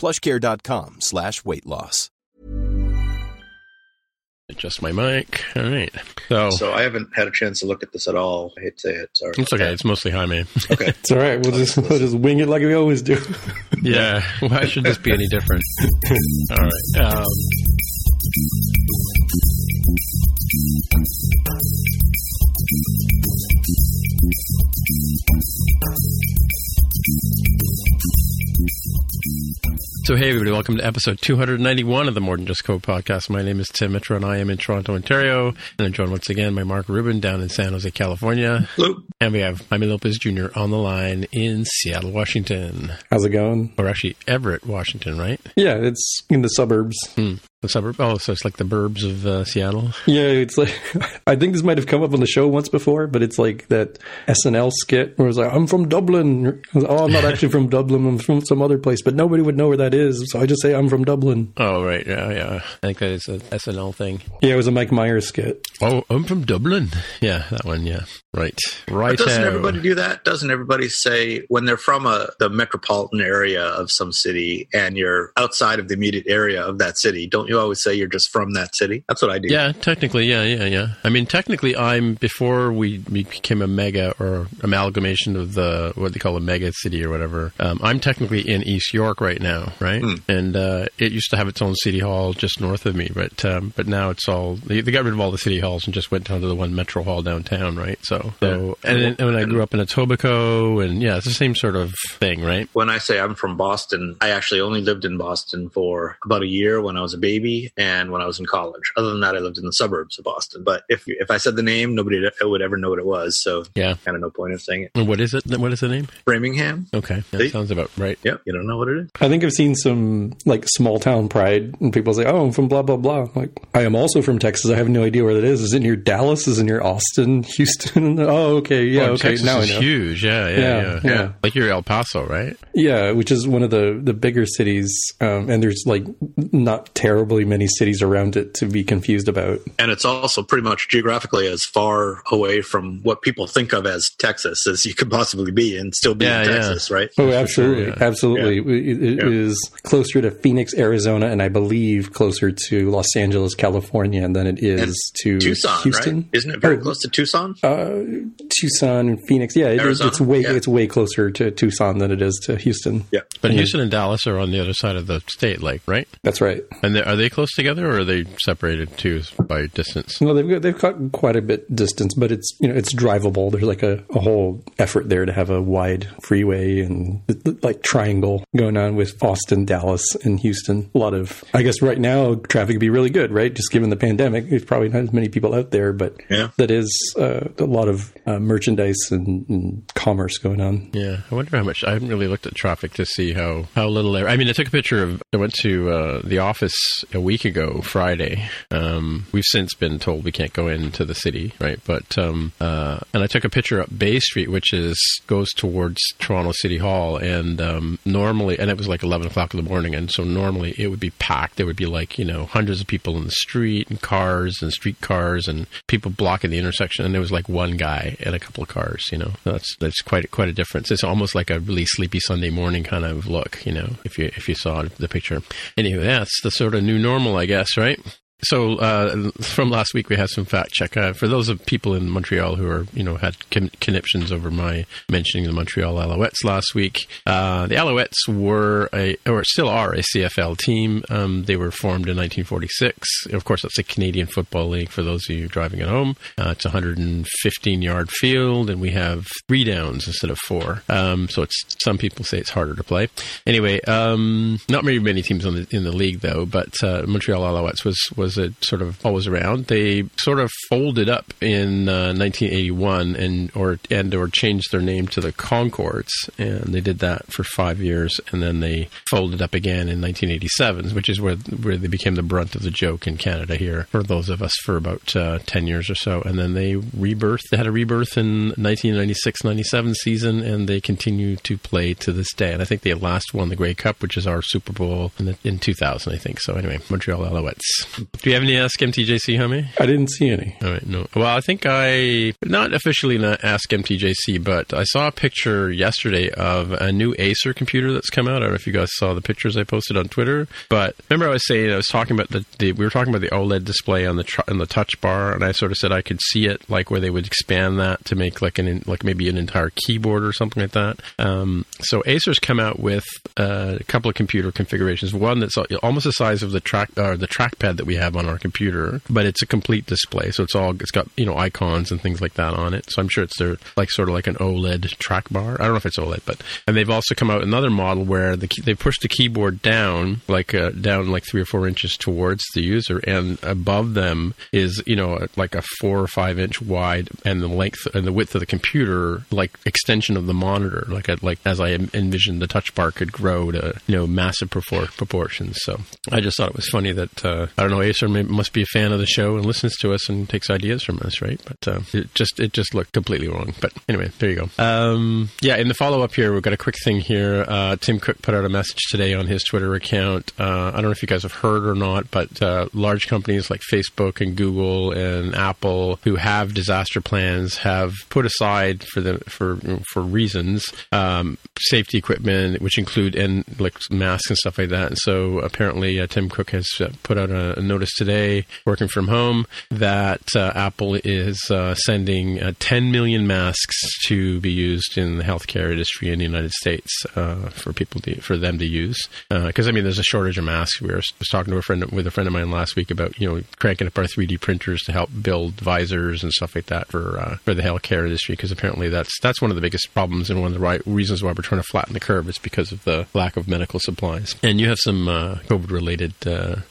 plushcare.com slash weight loss. Adjust my mic. All right. So, So I haven't had a chance to look at this at all. I hate to say it. Sorry. it's okay. It's mostly Jaime. Okay. It's all right. We'll just we'll just wing it like we always do. yeah. Why should this be any different? All right. Um, So, hey, everybody, welcome to episode 291 of the More Than Just Code podcast. My name is Tim Mitra, and I am in Toronto, Ontario. And I'm joined once again by Mark Rubin down in San Jose, California. Hello. And we have Jaime Lopez Jr. on the line in Seattle, Washington. How's it going? Or actually, Everett, Washington, right? Yeah, it's in the suburbs. Hmm. The suburb. Oh, so it's like the burbs of uh, Seattle. Yeah, it's like I think this might have come up on the show once before, but it's like that SNL skit where it's like, "I'm from Dublin." Oh, I'm not actually from Dublin. I'm from some other place, but nobody would know where that is, so I just say I'm from Dublin. Oh, right. Yeah, yeah. I think that is a SNL thing. Yeah, it was a Mike Myers skit. Oh, I'm from Dublin. Yeah, that one. Yeah, right. Right. But doesn't everybody do that? Doesn't everybody say when they're from a the metropolitan area of some city and you're outside of the immediate area of that city? Don't you always say you're just from that city? That's what I do. Yeah, technically, yeah, yeah, yeah. I mean, technically, I'm before we, became a mega or amalgamation of the what they call a mega city or whatever. Um, I'm technically in East York right now, right? And uh, it used to have its own city hall just north of me, but um, but now it's all they, they got rid of all the city halls and just went down to the one metro hall downtown, right? So, so and, and when I grew up in Etobicoke, and yeah, it's the same sort of thing, right? When I say I'm from Boston, I actually only lived in Boston for about a year when I was a baby and when I was in college. Other than that, I lived in the suburbs of Boston. But if if I said the name, nobody would ever know what it was. So Yeah. kind of no point of saying it. And What is it? What is the name? Framingham. Okay, that See? sounds about right. Yep. You don't know what it is. I think I've seen some like small town pride, and people say, "Oh, I'm from blah blah blah." Like, I am also from Texas. I have no idea where that is. Is it near Dallas? Is it near Austin, Houston? oh, okay, yeah, Oh, okay. Texas now I is know. huge. Yeah, yeah, Yeah, yeah, yeah. Like you're El Paso, right? Yeah, which is one of the the bigger cities, um, and there's like not terribly many cities around it to be confused about. And it's also pretty much geographically as far away from what people think of as Texas as you could possibly be and still be Yeah, in yeah. Texas, right? Oh, absolutely, yeah. absolutely. It, it Yeah. is closer to Phoenix, Arizona, and I believe closer to Los Angeles, California, than it is And to Tucson, Houston. right? Isn't it very Or, close to Tucson? Uh, Tucson and Phoenix. Yeah, it, it's way Yeah. it's way closer to Tucson than it is to Houston. yeah. But Houston and Dallas are on the other side of the state, like right? That's right. And they, are they close together, or are they separated too by distance? Well, they've got, they've got quite a bit distance, but it's you know it's drivable. There's like a, a whole effort there to have a wide freeway and like triangle going on with Austin, Dallas, and Houston. A lot of I guess right now traffic would be really good, right? Just given the pandemic, there's probably not as many people out there, but Yeah. that is uh, a lot of uh, merchandise and, and commerce going on. Yeah, I wonder how much. I haven't really looked at traffic to see how how little. There, I mean, I took a picture of. I went to uh, the office about a week ago, Friday. Um, we've since been told we can't go into the city, right? But um, uh, and I took a picture up Bay Street, which is goes towards Toronto City Hall, and um, normally, and it was like eleven o'clock in the morning, and so normally it would be packed. There would be like you know hundreds of people in the street, and cars and street cars, and people blocking the intersection, and there was like one guy and a couple of cars. You know, that's that's quite quite a difference. It's almost like a really sleepy Sunday morning kind of look. You know, if you if you saw the picture. Anyway, that's the sort of new normal, I guess, right? So uh, from last week, we had some fact check. Uh, for those of people in Montreal who are, you know, had con- conniptions over my mentioning the Montreal Alouettes last week, uh, the Alouettes were a, or still are a CFL team. Um, they were formed in 1946. Of course, that's a Canadian Football League. For those of you driving at home, uh, it's a 115 yard field, and we have three downs instead of four. Um, so it's some people say it's harder to play. Anyway, um, not very many teams the, in the league though, but uh, Montreal Alouettes was was a sort of always around. They sort of folded up in uh, 1981 and or and or changed their name to the Concords, and they did that for five years, and then they folded up again in 1987, which is where where they became the brunt of the joke in Canada here for those of us for about uh, 10 years or so, and then they rebirth. They had a rebirth in 1996-97 season, and they continue to play to this day. And I think they last won the Grey Cup, which is our Super Bowl in, the, in 2000, I think. So anyway, Montreal Alouettes. Do you have any Ask MTJC, Hummy? I didn't see any. All right, no. Well, I think I not officially not Ask MTJC, but I saw a picture yesterday of a new Acer computer that's come out. I don't know if you guys saw the pictures I posted on Twitter, but remember I was saying I was talking about the, the we were talking about the OLED display on the tr- on the touch bar, and I sort of said I could see it like where they would expand that to make like an like maybe an entire keyboard or something like that. Um, so Acer's come out with uh, a couple of computer configurations. One that's almost the size of the track or uh, the trackpad that we have on our computer, but it's a complete display. So it's all it's got you know icons and things like that on it. So I'm sure it's their like sort of like an OLED track bar. I don't know if it's OLED, but and they've also come out another model where the they pushed the keyboard down like uh, down like three or four inches towards the user, and above them is you know like a four or five inch wide and the length and the width of the computer like extension of the monitor. Like a, like as I envisioned, the touch bar could grow to you know massive proportions. So I just thought it was funny that uh, I don't know Acer may, must be a fan of the show and listens to us and takes ideas from us, right? But uh, it just it just looked completely wrong. But anyway, there you go. Um, yeah, in the follow up here, we've got a quick thing here. Uh, Tim Cook put out a message today on his Twitter account. Uh, I don't know if you guys have heard or not, but uh, large companies like Facebook and Google and Apple who have disaster plans have put aside for the for for reasons um, safety equipment, which include and like masks and stuff like that. And so apparently, uh, Tim Cook has uh, put out a, a today, working from home, that uh, Apple is uh, sending uh, 10 million masks to be used in the healthcare industry in the United States uh, for people to, for them to use. Because I mean, there's a shortage of masks. We were was talking to a friend with a friend of mine last week about you know cranking up our 3D printers to help build visors and stuff like that for for the healthcare industry. Because apparently that's that's one of the biggest problems and one of the right reasons why we're trying to flatten the curve. is because of the lack of medical supplies. And you have some COVID related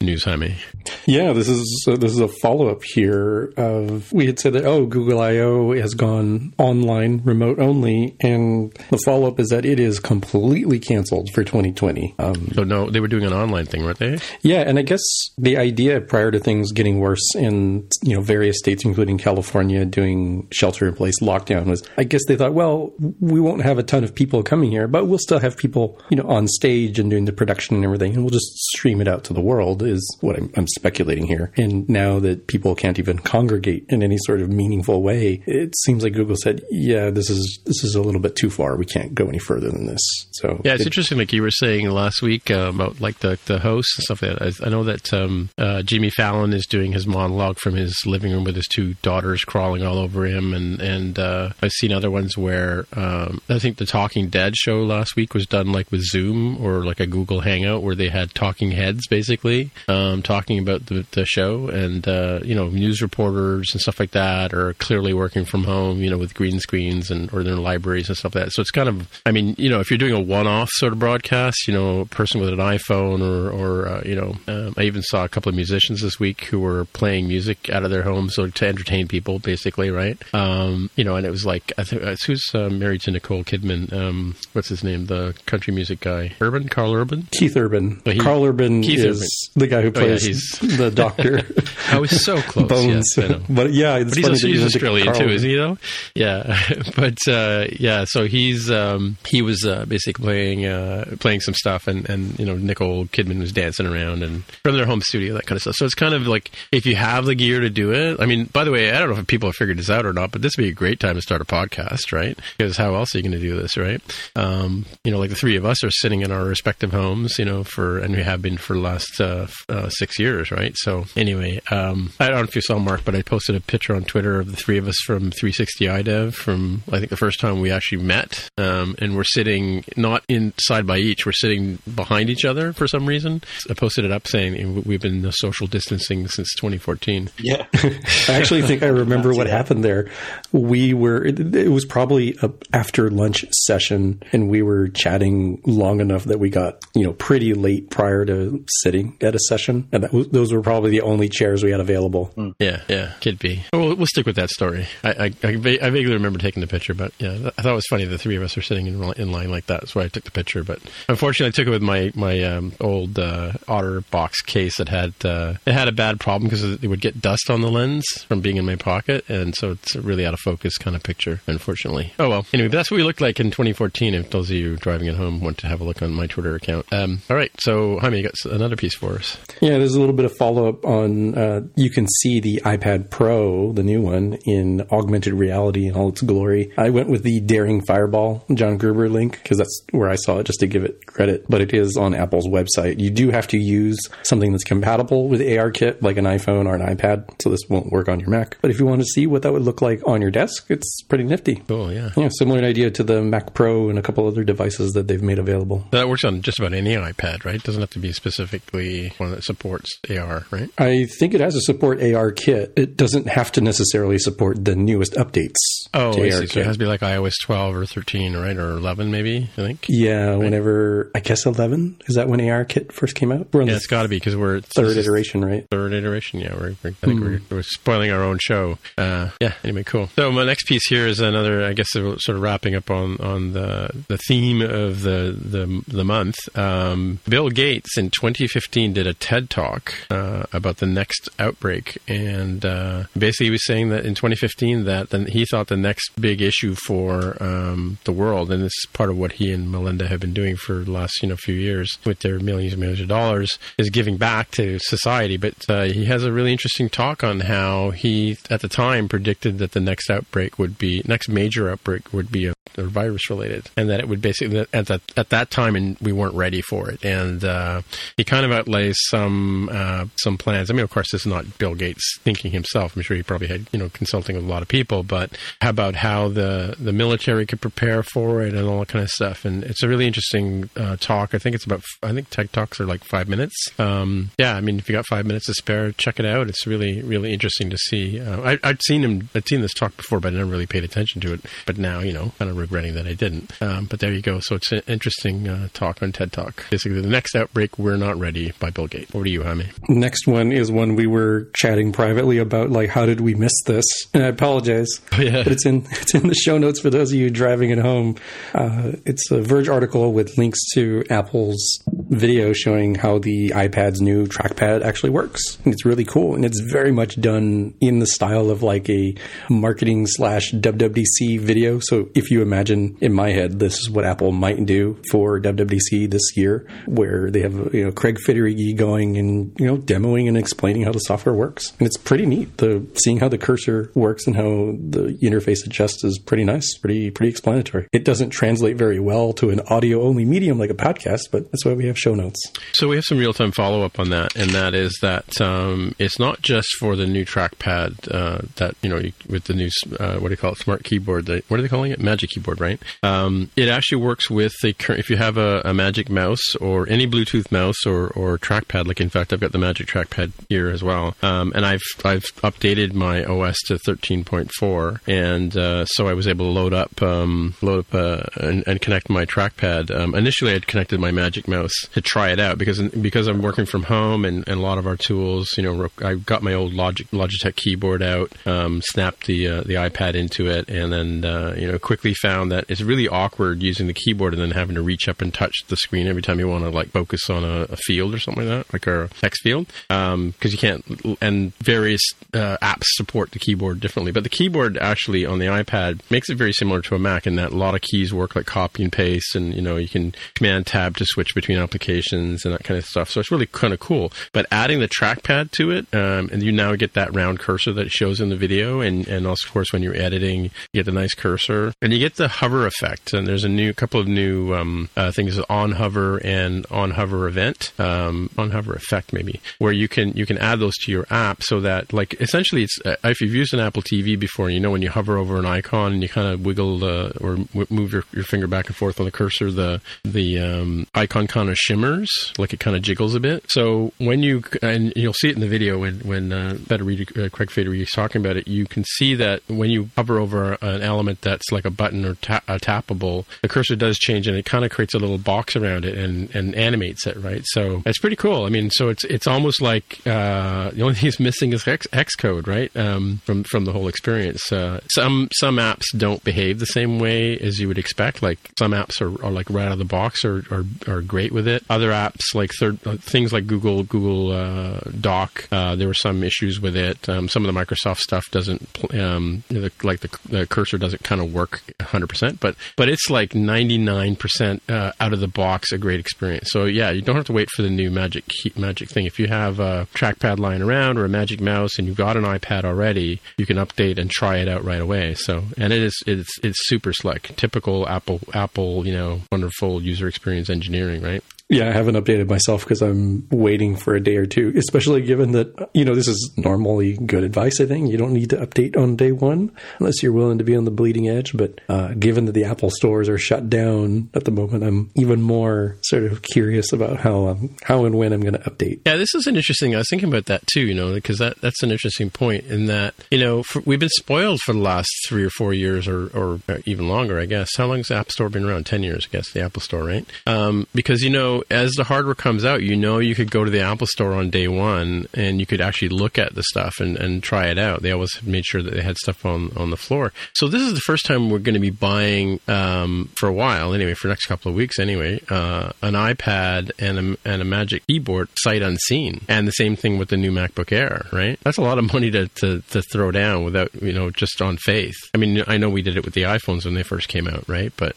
news, Jaime. Yeah, this is uh, this is a follow up here of we had said that oh Google I/O has gone online remote only, and the follow up is that it is completely canceled for 2020. Um, so no, they were doing an online thing, weren't they? Yeah, and I guess the idea prior to things getting worse in you know various states, including California, doing shelter in place lockdown was I guess they thought well we won't have a ton of people coming here, but we'll still have people you know on stage and doing the production and everything, and we'll just stream it out to the world. Is what I'm, I'm speculating here. And now that people can't even congregate in any sort of meaningful way, it seems like Google said, "Yeah, this is this is a little bit too far. We can't go any further than this." So yeah, it's it, interesting. Like you were saying last week uh, about like the the hosts and stuff. Like that I, I know that um, uh, Jimmy Fallon is doing his monologue from his living room with his two daughters crawling all over him, and and uh, I've seen other ones where um, I think the Talking Dead show last week was done like with Zoom or like a Google Hangout where they had talking heads basically um, talking about the the, the show, and uh, you know, news reporters and stuff like that are clearly working from home, you know, with green screens and or their libraries and stuff like that. So it's kind of, I mean, you know, if you're doing a one-off sort of broadcast, you know, a person with an iPhone or or uh, you know, um, I even saw a couple of musicians this week who were playing music out of their homes, so to entertain people, basically, right? Um, you know, and it was like, I think who's uh, married to Nicole Kidman? Um, what's his name? The country music guy, Urban, Karl Urban. Keith Urban. He- Karl Urban Keith is Urban. the guy who Oh, yeah, plays the doctor. I was so close. Bones. yes, But yeah, it's But he's, funny also, he's you went to Australian too, Urban. is he though? Yeah, but uh, yeah. So he's um, he was uh, basically playing uh, playing some stuff, and, and you know Nicole Kidman was dancing around and from their home studio, that kind of stuff. So it's kind of like if you have the gear to do it. I mean, by the way, I don't know if people have figured this out or not, but this would be a great time to start a podcast, right? Because how else are you going to do this, right? Um, you know, like the three of us are sitting in our respective homes, you know, for and we have been for the last uh, uh, six years, right? So anyway, um, I don't know if you saw Mark, but I posted a picture on Twitter of the three of us from 360 iDev from I think the first time we actually met, um, and we're sitting not in side by each, we're sitting behind each other for some reason. I posted it up saying we've been social distancing since 2014. Yeah. I actually think I remember what happened there. We were, it, it was probably a after lunch session, and we were chatting long enough that we got, you know, pretty late prior to sitting at a session. And that was, those were probably the only chairs we had available. Yeah, yeah, could be. Well, we'll stick with that story. I, I, I, va- I vaguely remember taking the picture, but yeah, I thought it was funny. The three of us are sitting in, in line like that. That's why I took the picture. But unfortunately, I took it with my my um, old uh, Otter box case that had uh, it had a bad problem because it would get dust on the lens from being in my pocket, and so it's a really out of focus kind of picture. Unfortunately. Oh well. Anyway, that's what we looked like in 2014. If those of you driving at home want to have a look on my Twitter account. Um, all right. So Jaime, you got another piece for us. Yeah, there's a little bit of follow up on. Uh, you can see the iPad Pro, the new one, in augmented reality in all its glory. I went with the Daring Fireball John Gruber link because that's where I saw it, just to give it credit. But it is on Apple's website. You do have to use something that's compatible with ARKit, like an iPhone or an iPad. So this won't work on your Mac. But if you want to see what that would look like on your desk, it's pretty nifty. Cool. Yeah. Yeah, similar idea to the Mac Pro and a couple other devices that they've made available. That works on just about any iPad, right? Doesn't have to be specifically one that supports AR, right? I think it has a support AR kit. It doesn't have to necessarily support the newest updates Oh, to AR. So it has to be like iOS 12 or 13, right? Or 11, maybe, I think. yeah, whenever I guess eleven is that when AR kit first came out? We're on Yeah, it's got to be because we're third iteration, right? Third iteration, yeah. We're, we're, I think we're, we're spoiling our own show. Uh, yeah. Anyway, cool. So my next piece here is another, I guess, sort of wrapping up on on the the theme of the the the month. Um, Bill Gates in 2015 did a TED talk uh, about the next outbreak, and uh, basically he was saying that in 2015 that then he thought the next big issue for um, the world, and this is part of what he and Melinda have been doing for the last you know few years with their millions and millions of dollars, is giving back to society. But uh, he has a really interesting talk on how he at the time predicted that the next outbreak would be next major outbreak would be a, a virus related, and that it would basically at that at that time and we weren't ready for it. And uh, he kind of outlays some uh, some plans. I mean, of course, this is not Bill Gates thinking himself. I'm sure he probably had you know consulting with a lot of people, but how about how the the military could prepare for it and all that kind of stuff. And it's a really interesting uh, talk. I think it's about I think TED talks are like five minutes. Um, yeah, I mean, if you got five minutes to spare, check it out. It's really really interesting to see. Uh, I, I'd seen him, I'd seen this talk before, but I never really paid attention to it. But now, you know, kind of regretting that I didn't. Um, but there you go. So it's an interesting uh, talk on TED Talk. Basically, the next outbreak, we're not ready by Bill Gates. Over to you, Jaime. Next one is one we were chatting privately about, like how did we miss this? And I apologize, oh, yeah. but it's in it's in the show notes for those of you driving at home. Uh, it's a Verge article with links to Apple's video showing how the iPad's new trackpad actually works, and it's really cool. And it's very much done in the style of like a marketing slash WWDC video. So if you imagine in my head, this is what Apple might do for WWDC this year, where they have you know Craig Federighi going and you know demoing and explaining how the software works, and it's pretty neat. The seeing how the cursor works and how the interface adjusts is pretty nice, pretty pretty explanatory. It doesn't translate very well to an audio only medium like a podcast, but that's why we have show notes. So we have some real time follow up on that, and that is that um, it's not just for the new trackpad uh, that you know you, with the new uh, what do you call it smart keyboard. What are they calling it? Magic keyboard, right? Um, it actually works with the current. if you have a, a, Magic mouse or any Bluetooth mouse or, or trackpad. Like in fact, I've got the Magic trackpad here as well, um, and I've I've updated my OS to 13.4, and uh, so I was able to load up um, load up uh, and, and, connect my trackpad. Um, initially, I'd connected my Magic mouse to try it out because because I'm working from home and, and a lot of our tools, you know, I got my old Logic, Logitech keyboard out, um, snapped the uh, the iPad into it, and then uh, you know quickly found that it's really awkward using the keyboard and then having to reach up and touch the screen every time you want to like focus on a, a field or something like that, like a text field, because um, you can't. And various uh, apps support the keyboard differently, but the keyboard actually on the iPad makes it very similar to a Mac in that a lot of keys work like copy and paste, and you know you can Command Tab to switch between applications and that kind of stuff. So it's really kind of cool. But adding the trackpad to it, um, and you now get that round cursor that shows in the video, and and also of course when you're editing, you get the nice cursor, and you get the hover effect. And there's a new couple of new um, uh, things on hover and on hover event, um, on hover effect maybe, where you can you can add those to your app so that like essentially it's uh, if you've used an Apple TV before, you know when you hover over an icon and you kind of wiggle uh, or w- move your, your finger back and forth on the cursor, the the um, icon kind of shimmers, like it kind of jiggles a bit. So when you and you'll see it in the video when when uh, Better Reader, uh, Craig Federighi is talking about it, you can see that when you hover over an element that's like a button or ta- a tappable, the cursor does change and it kind of creates a little box around it and, and animates it, right? So it's pretty cool. I mean, so it's it's almost like uh, the only thing it's missing is X, Xcode, right? Um, from from the whole experience. Uh, some some apps don't behave the same way as you would expect. Like some apps are, are like right out of the box or are, are great with it. Other apps like third uh, things like Google Google uh, Doc, uh, there were some issues with it. Um, some of the Microsoft stuff doesn't um, like the, the, cursor doesn't kind of work 100, percent but but it's like 99 percent uh, out of the box a great experience. So yeah, you don't have to wait for the new Magic Magic thing. If you have a trackpad lying around or a Magic Mouse and you've got an iPad already, you can update and try it out right away. So and it is it's it's super slick, typical Apple Apple you know wonderful user experience engineering, right? Yeah, I haven't updated myself because I'm waiting for a day or two, especially given that, you know, this is normally good advice, I think. You don't need to update on day one unless you're willing to be on the bleeding edge. But uh, given that the Apple stores are shut down at the moment, I'm even more sort of curious about how um, how and when I'm going to update. Yeah, this is an interesting. I was thinking about that too, you know, because that, that's an interesting point in that, you know, for, we've been spoiled for the last three or four years or, or even longer, I guess. How long has App Store been around? 10 years, I guess, the Apple Store, right? Um, because, you know, as the hardware comes out, you know you could go to the Apple Store on day one and you could actually look at the stuff and, and try it out. They always made sure that they had stuff on, on the floor. So this is the first time we're going to be buying um, for a while, anyway, for the next couple of weeks, anyway, uh, an iPad and a, and a Magic Keyboard sight unseen. And the same thing with the new MacBook Air, right? That's a lot of money to, to, to throw down without, you know, just on faith. I mean, I know we did it with the iPhones when they first came out, right? But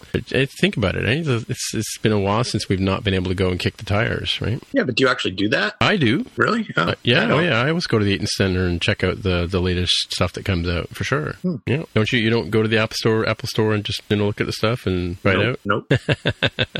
think about it. Eh? It's, it's been a while since we've not been able to go and kick the tires, right? Yeah, but do you actually do that? I do. Really? Oh, uh, yeah. Oh, yeah. I always go to the Eaton Center and check out the the latest stuff that comes out for sure. Hmm. Yeah. Don't you? You don't go to the Apple Store, Apple Store, and just you know look at the stuff and write nope, out. Nope.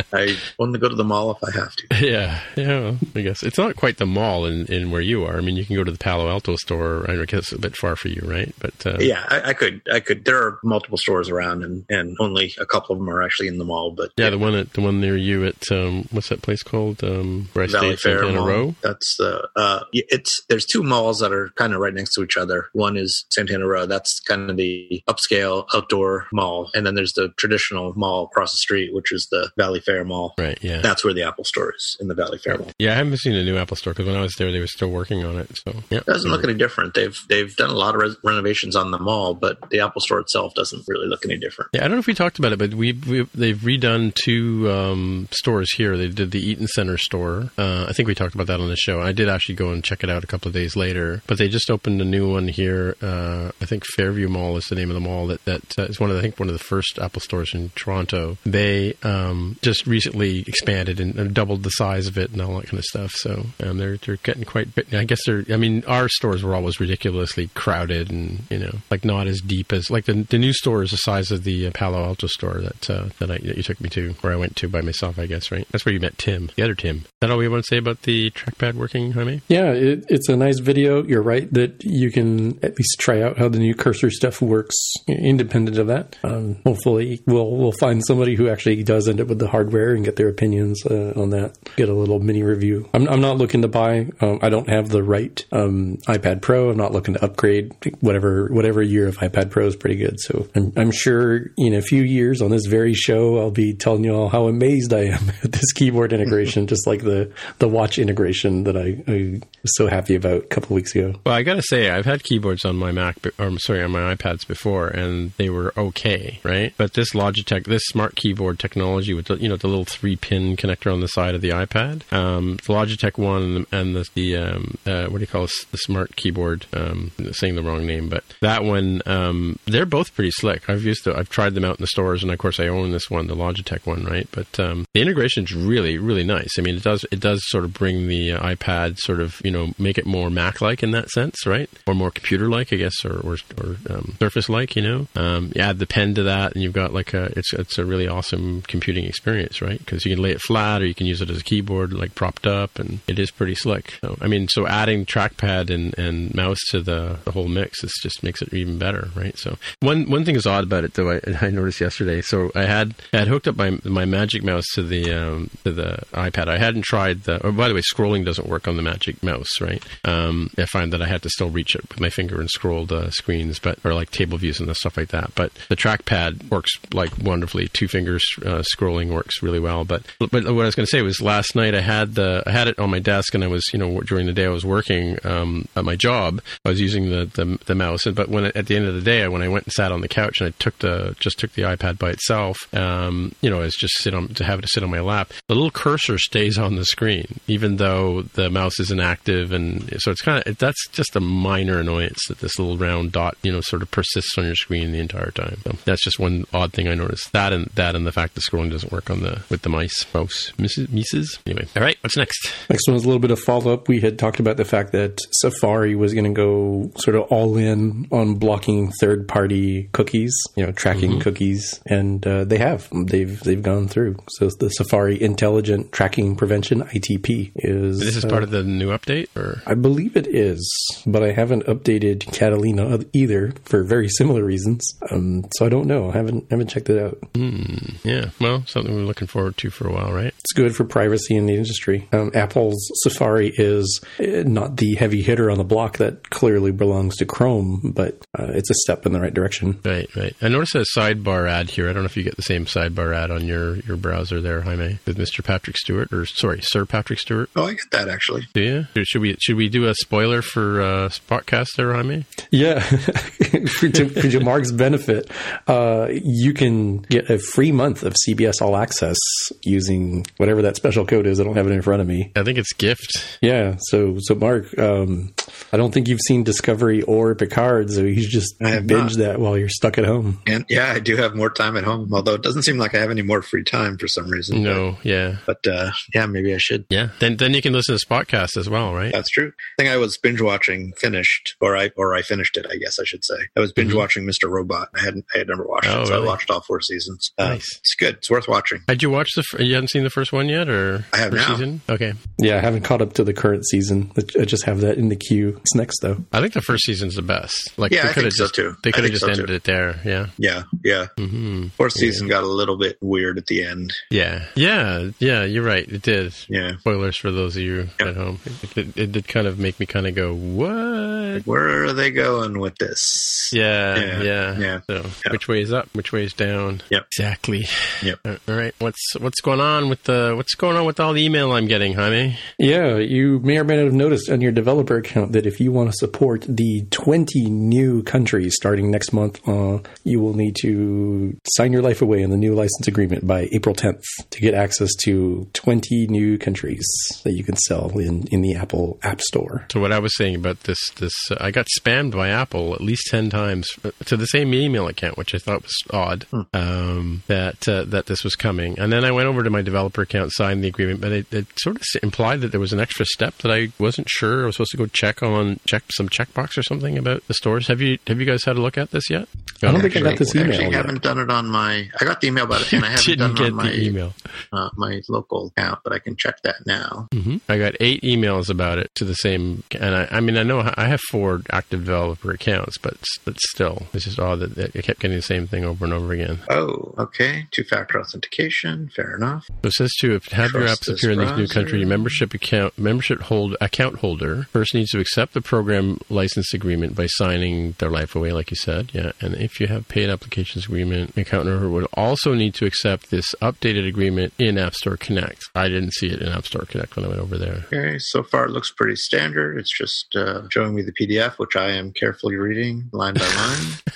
I only go to the mall if I have to. Yeah. Yeah. I guess it's not quite the mall in, in where you are. I mean, you can go to the Palo Alto store. I guess it's a bit far for you, right? But uh, yeah, I, I, could. I could. There are multiple stores around, and, and only a couple of them are actually in the mall. But yeah, yeah. the one at the one near you at um, what's that place called? Um, Valley Fair Santana Mall. Row. That's the uh, it's there's two malls that are kind of right next to each other. One is Santana Row. That's kind of the upscale outdoor mall, and then there's the traditional mall across the street, which is the Valley Fair Mall. Right. Yeah. That's where the Apple Store is in the Valley Fair Mall. Yeah, I haven't seen a new Apple Store because when I was there, they were still working on it. So yeah, it doesn't look any different. They've they've done a lot of res- renovations on the mall, but the Apple Store itself doesn't really look any different. Yeah, I don't know if we talked about it, but we they've redone two um, stores here. They did the Eaton Center store. Uh, I think we talked about that on the show. I did actually go and check it out a couple of days later, but they just opened a new one here. Uh, I think Fairview Mall is the name of the mall that that uh, is one of the, I think one of the first Apple stores in Toronto. They um, just recently expanded and, and, doubled the size of it and all that kind of stuff. So um, they're they're getting quite. I guess they're. I mean, our stores were always ridiculously crowded and you know like not as deep as like the the new store is the size of the uh, Palo Alto store that uh, that, I, that you took me to where I went to by myself. I guess right. That's where you met Tim, the other Tim. Is that all we want to say about the trackpad working, Jaime? Yeah, it, it's a nice video. You're right that you can at least try out how the new cursor stuff works independent of that. Um, hopefully, we'll we'll find somebody who actually does end up with the hardware and get their opinions uh, on that. Get a little mini review. I'm, I'm not looking to buy. Um, I don't have the right um, iPad Pro. I'm not looking to upgrade. Whatever whatever year of iPad Pro is pretty good. So I'm, I'm sure in a few years on this very show, I'll be telling you all how amazed I am at this keyboard integration, just like the the watch integration that I, I was so happy about a couple weeks ago. Well, I got to say, I've had keyboards on my Mac, or I'm sorry, on my iPads before, and they were okay, right? But this Logitech, this smart keyboard technology with the, you know the little three pin connector on the side of the iPad, um, the Logitech one and the, the, um, uh, what do you call? The smart keyboard. Um, saying the wrong name, but that one, um, they're both pretty slick. I've used, to, I've tried them out in the stores, and of course, I own this one, the Logitech one, right? But um, the integration is really, really nice. I mean, it does it does sort of bring the uh, iPad sort of you know make it more Mac-like in that sense, right? Or more computer-like, I guess, or or, or um, Surface-like. You know, um, you add the pen to that, and you've got like a it's it's a really awesome computing experience, right? Because you can lay it flat, or you can use it as a keyboard, like propped up, and it is pretty slick. So, I mean, so adding trackpad and, and mouse to the, the whole mix is just makes it even better, right? So one one thing is odd about it, though. I, I noticed yesterday. So I had I had hooked up my my Magic Mouse to the um, to the iPad. I hadn't tried the. Oh, by the way, scrolling doesn't work on the Magic Mouse, right? Um, I find that I had to still reach it with my finger and scroll the screens, but or like table views and stuff like that. But the trackpad works like wonderfully. Two fingers uh, scrolling works really well. But but what I was going to say was last night I had the I had it on my desk and I was you know during the day I was working um, at my job. I was using the the, the mouse, but when at the end of the day when I went and sat on the couch and I took the just took the iPad by itself, um, you know, as just sit on to have it sit on my lap, the little cursor stays on the screen even though the mouse isn't active, and so it's kind of that's just a minor annoyance that this little round dot you know sort of persists on your screen the entire time. So that's just one odd thing I noticed. That and that and the fact that scrolling doesn't work on the with the mice mouse mices. Anyway, all right, what's next? Next one is a little bit of follow up. We had talked about the fact that Safari was going to go sort of all in on blocking third party cookies, you know, tracking mm-hmm. cookies, and uh, they have. They've they've gone through. So the Safari Intelligent Tracking Prevention (ITP) is. This is uh, part of the new update, or I believe it is, but I haven't updated Catalina either for very similar reasons. Um, so I don't know. I haven't haven't checked it out. Mm, yeah, well, something we're looking forward to for a while, right? It's good for privacy in the industry. Um, Apple's Safari is uh, not the heavy hitter on the block that clearly belongs to Chrome, but uh, it's a step in the right direction. Right, right. I noticed a sidebar ad here. I don't know if you get the same sidebar ad on your, your browser there, Jaime, with Mr. Patrick Stewart, or sorry, Sir Patrick Stewart. Oh, I get that actually. Do you? Should we should we do a spoiler for uh, Spotcast there, Jaime? Yeah, for, to, for Mark's benefit, uh, you can get a free month of CBS All Access using whatever that special code is. I don't have it in front of me. I think it's gift. Yeah. So so Mark, um, I don't think you've seen Discovery or Picard, so you just binge not. that while you're stuck at home. And yeah, I do have more time at home, although it doesn't seem like I have any more free time for some reason. No, but, yeah, but uh, yeah, maybe I should. Yeah, then then you can listen to Spotcast as well, right? That's true. I think I was binge watching, finished, or I or I finished it. I guess I should say I was binge mm-hmm. watching Mr. Robot. I hadn't I had never watched oh, it, so really? I watched all four seasons. Uh, nice. It's good. It's worth watching. Had you watched the? You haven't seen the first one yet, or I have now. Season? Okay. Yeah, I haven't caught up to the current season. I just have that in the queue. It's next though. I think the first season's the best. Like yeah, they could have just so too. They could have just so ended too. it there. Yeah. Yeah. Yeah. Mm-hmm. Fourth season yeah. got a little bit weird at the end. Yeah. Yeah. Yeah. You're right. It did. Yeah. Spoilers for those of you yep. at home. It, it, it, did kind of make me kind of go, what? Where are they going with this? Yeah. Yeah. Yeah. yeah. So, yep. which way is up? Which way is down? Yep. Exactly. Yep. All right. What's what's going on with the what's going on with all the email I'm getting, Jaime? Yeah, you may or may not have noticed on your developer account that if you want to support the 20 new countries starting next month, uh, you will need to sign your life away in the new license agreement by April 10th to get access to 20 new countries that you can sell in, in the Apple App Store. So what I was saying about this, this uh, I got spammed by Apple at least 10 times uh, to the same email account, which I thought was odd hmm. um, that uh, that this was coming. And then I went over to my developer account, signed the agreement, but it, it sort of implied that there was an extra step that I wasn't sure. I was supposed to go check on check some checkbox or something about the stores. Have you have you guys had a look at this yet? I don't think I got this email. Actually, yet. haven't done it on my. I got the email about it, and I haven't didn't done it get on my the email. Uh, my local account, but I can check that now. hmm I got eight emails about it to the same, and I, I mean, I know I have four active developer accounts, but but still, it's just odd that that I kept getting the same thing over and over again. Oh, okay. Two-factor authentication. Fair enough. So it says to have your apps appear in this new country, your membership account membership hold account holder first needs to accept the program license agreement by signing their life away, like you said. Yeah, and if you have paid applications agreement, account holder would also need to accept this updated agreement in App Store Connect. I didn't see it in App Store Connect when I went over there. Okay, so far it looks pretty standard. It's just uh, showing me the PDF, which I am carefully reading line by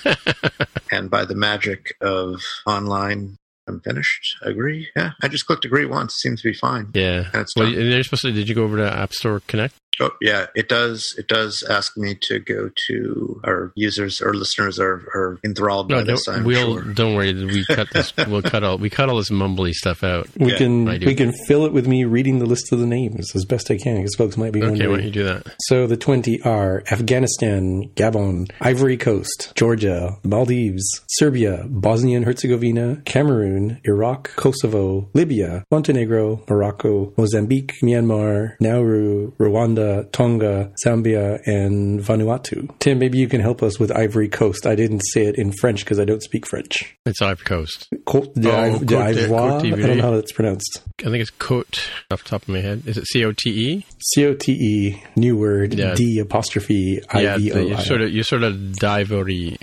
line. and by the magic of online, I'm finished. Agree. Yeah, I just clicked agree once. Seems to be fine. Yeah. And it's well, and they're supposed to. Did you go over to App Store Connect? Oh, yeah, it does. It does ask me to go to our users or listeners are, are enthralled by No, this. don't, I'm we'll sure. don't worry. We cut this. we'll cut all. We cut all this mumbly stuff out. We Yeah, can we can fill it with me reading the list of the names as best I can because folks might be Okay, why wondering. don't you do that? So the 20 are Afghanistan, Gabon, Ivory Coast, Georgia, Maldives, Serbia, Bosnia and Herzegovina, Cameroon, Iraq, Kosovo, Libya, Montenegro, Morocco, Mozambique, Myanmar, Nauru, Rwanda, Tonga, Zambia, and Vanuatu. Tim, maybe you can help us with Ivory Coast. I didn't say it in French because I don't speak French. It's Ivory Coast. Côte Oh, d'Ivoire. Côte d'I- I don't know how that's pronounced. I think it's Cote off the top of my head. Is it C O T E? C O T E, new word, Yeah. D apostrophe I Yeah, V the- O you sort of you sort of divory,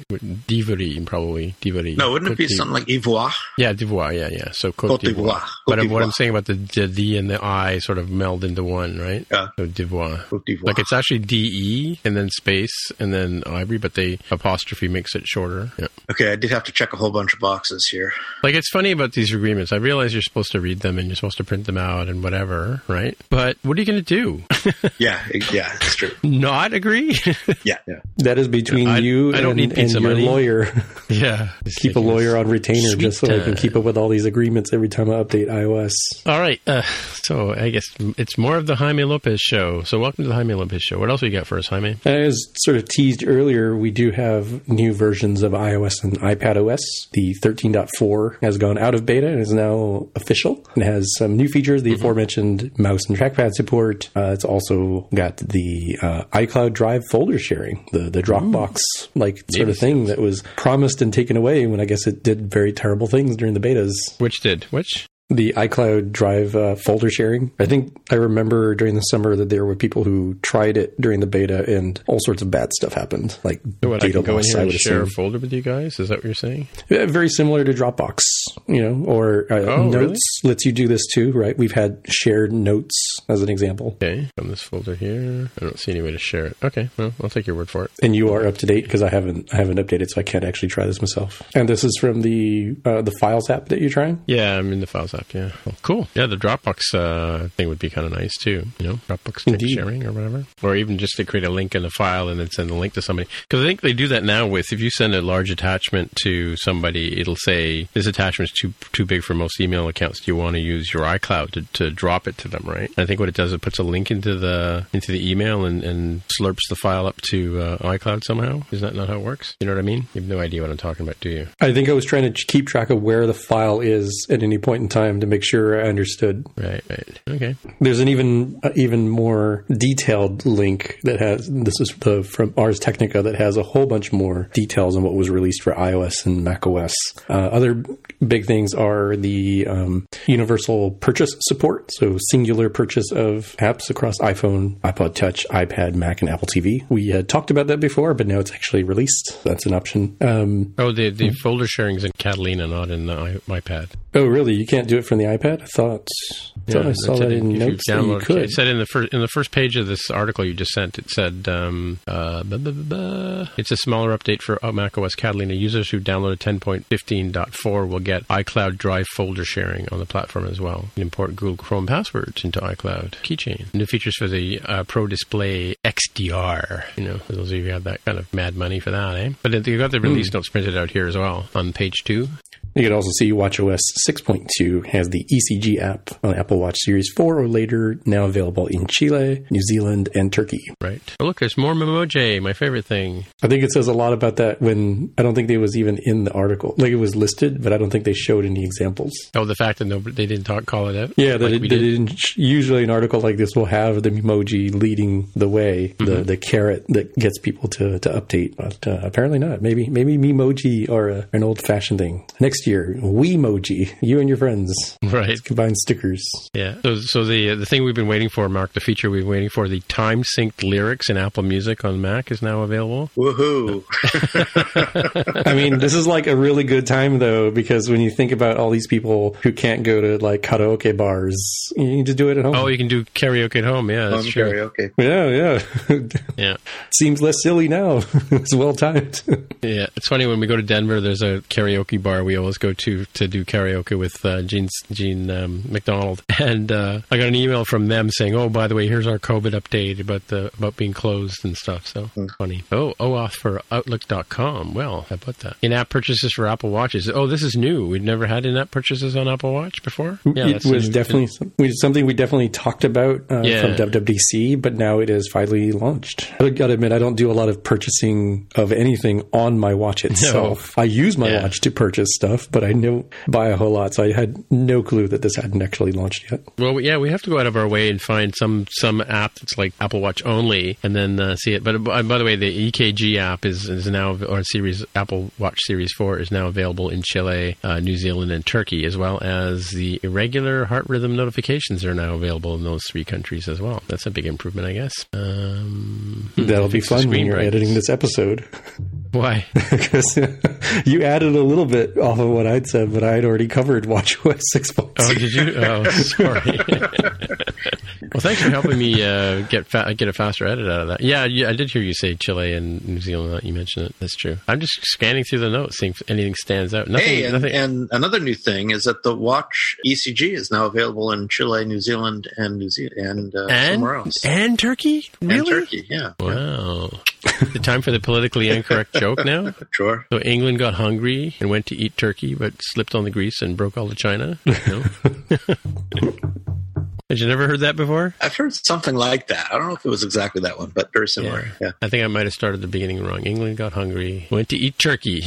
divory probably divory. no, wouldn't it be Côte something like Ivoire? Yeah, d'ivoire. Yeah, yeah. So Cote, Côte d'Ivoire. d'Ivoire. But Côte what I'm saying about the, the D and the I sort of meld into one, right? Yeah. So d'ivoire. Côte d'Ivoire. Like it's actually D E and then space and then ivory, but the apostrophe makes it shorter. Yeah. Okay, I did have to check a whole bunch of boxes here. Like it's funny about these agreements. I realize you're supposed to read them and you're supposed to print them out and whatever, right? But what are you going to do? Yeah, yeah, it's true. Not agree? Yeah, yeah. That is between I- you I don't and, need and pizza your money. lawyer. yeah. keep a lawyer on retainer Sweet just so I can keep up with all these agreements every time I update iOS. All right. Uh, so I guess it's more of the Jaime Lopez show. So welcome to the Jaime Lopez show. What else we got for us, Jaime? As sort of teased earlier, we do have new versions of iOS and iPadOS. The 13.4 has gone out of beta and is now official. It has some new features, the aforementioned mouse and trackpad support. Uh, it's also got the uh, iCloud Drive folder sharing, the, the Dropbox like sort of thing that was promised and taken away when I guess it did very terrible things during the betas. Which did? Which? The iCloud Drive uh, folder sharing. I think I remember during the summer that there were people who tried it during the beta, and all sorts of bad stuff happened, like So what, I data can go in loss. here I and share a folder with you guys? Is that what you're saying? Yeah, very similar to Dropbox, you know, or uh, Oh, Notes really? lets you do this too, right? We've had shared notes as an example, Okay. From this folder here. I don't see any way to share it. Okay. Well, I'll take your word for it. and you are up to date because I haven't I haven't updated, so I can't actually try this myself. And this is from the uh, the Files app that you're trying. Yeah, I'm in the Files app. Yeah. Well, cool. Yeah, the Dropbox uh, thing would be kind of nice too. You know, Dropbox sharing or whatever, or even just to create a link in a file and then send the link to somebody. Because I think they do that now with if you send a large attachment to somebody, it'll say this attachment's too too big for most email accounts. Do you want to use your iCloud to, to drop it to them? Right. I think what it does is it puts a link into the into the email and, and slurps the file up to uh, iCloud somehow. Is that not how it works? You know what I mean? You have no idea what I'm talking about, do you? I think I was trying to keep track of where the file is at any point in time to make sure I understood. Right. Right. Okay. There's an even uh, even more detailed link that has this is the from Ars Technica that has a whole bunch more details on what was released for iOS and macOS. Uh, other big things are the um, universal purchase support, so singular purchase of apps across iPhone, iPod Touch, iPad, Mac, and Apple TV. We had talked about that before, but now it's actually released. That's an option. Um, Oh, the the folder sharing's in Catalina, not in the iPad. oh, really? You can't do it from the iPad? I thought, I thought I saw that in notes that you could. It said in the first in the first page of this article you just sent. It said um, uh, blah, blah, blah, it's a smaller update for uh, macOS Catalina users who downloaded 10.15.4 will get iCloud Drive folder sharing on the platform as well. You can import Google Chrome passwords into iCloud Keychain. New features for the uh, Pro Display XDR. You know, for those of you who have that kind of mad money for that, eh? But you got the release notes printed out here as well on page two. You can also see WatchOS 6.2 has the ECG app on Apple Watch Series 4 or later, now available in Chile, New Zealand, and Turkey. Right. Oh, look, there's more Memoji, my favorite thing. I think it says a lot about that when I don't think they was even in the article. Like it was listed, but I don't think they showed any examples. Oh, the fact that nobody, they didn't talk, call it out? Yeah, that like it, did? it didn't. Usually, an article like this will have the emoji leading the way, the the carrot that gets people to, to update. But uh, apparently not. Maybe maybe Memoji are a, an old fashioned thing. Next year, Weemoji, you and your friends Right. combine stickers. Yeah. So, so the the thing we've been waiting for, Mark, the feature we've been waiting for, the time synced lyrics in Apple Music on Mac is now available. Woohoo! I mean, this is like a really good time though, because when you think about all these people who can't go to like karaoke bars, you can just do it at home. Oh, you can do karaoke at home. Yeah, that's Home true. karaoke. yeah, yeah. Yeah. Seems less silly now. it's well timed. Yeah, it's funny when we go to Denver. There's a karaoke bar we always go to to do karaoke with uh, Gene Gene um, McDonald, and uh, I got an email from them saying, "Oh, by the way, here's our COVID update about the about being closed and stuff." So funny. Oh, OAuth for Outlook.com. Well, how about that? In-app purchases for Apple Watches. Oh, this is new. We've never had in-app purchases on Apple Watch before. Yeah, it was definitely some, we- something we definitely talked about uh, Yeah. from WWDC, but now it is finally launched. I gotta admit, I don't do a lot of purchasing of anything on my watch itself. I use my Yeah. watch to purchase stuff, but I don't buy a whole lot, so I had no clue that this hadn't actually launched yet. Well, yeah, we have to go out of our way and find some some app that's like Apple Watch only, and then uh, see it. But uh, by the way, the EKG app is is now or series Apple Watch Series Four is now available in Chile, uh, New Zealand, and Turkey, as well as the irregular heart rhythm notifications are now available in those three countries as well. That's a big improvement, I guess. Um, That'll be fun when you're brightness. editing this episode. why? because you added a little bit off of what I'd said, but I'd already covered WatchOS 6.0. Oh, did you? Oh, sorry. well, thanks for helping me uh, get fa- get a faster edit out of that. Yeah, yeah, I did hear you say Chile and New Zealand. You mentioned it. That's true. I'm just scanning through the notes, seeing if anything stands out. Nothing. Hey, and, nothing. and another new thing is that the watch ECG is now available in Chile, New Zealand, and New Zealand, and, uh, and, somewhere else. and Turkey. Really? And Turkey, yeah. Wow. The time for the politically incorrect joke now. Sure. So England got hungry and went to eat turkey, but slipped on the grease and broke all the china. No. Had you never heard that before? I've heard something like that. I don't know if it was exactly that one, but very similar. Yeah. I think I might have started the beginning wrong. England got hungry, went to eat turkey,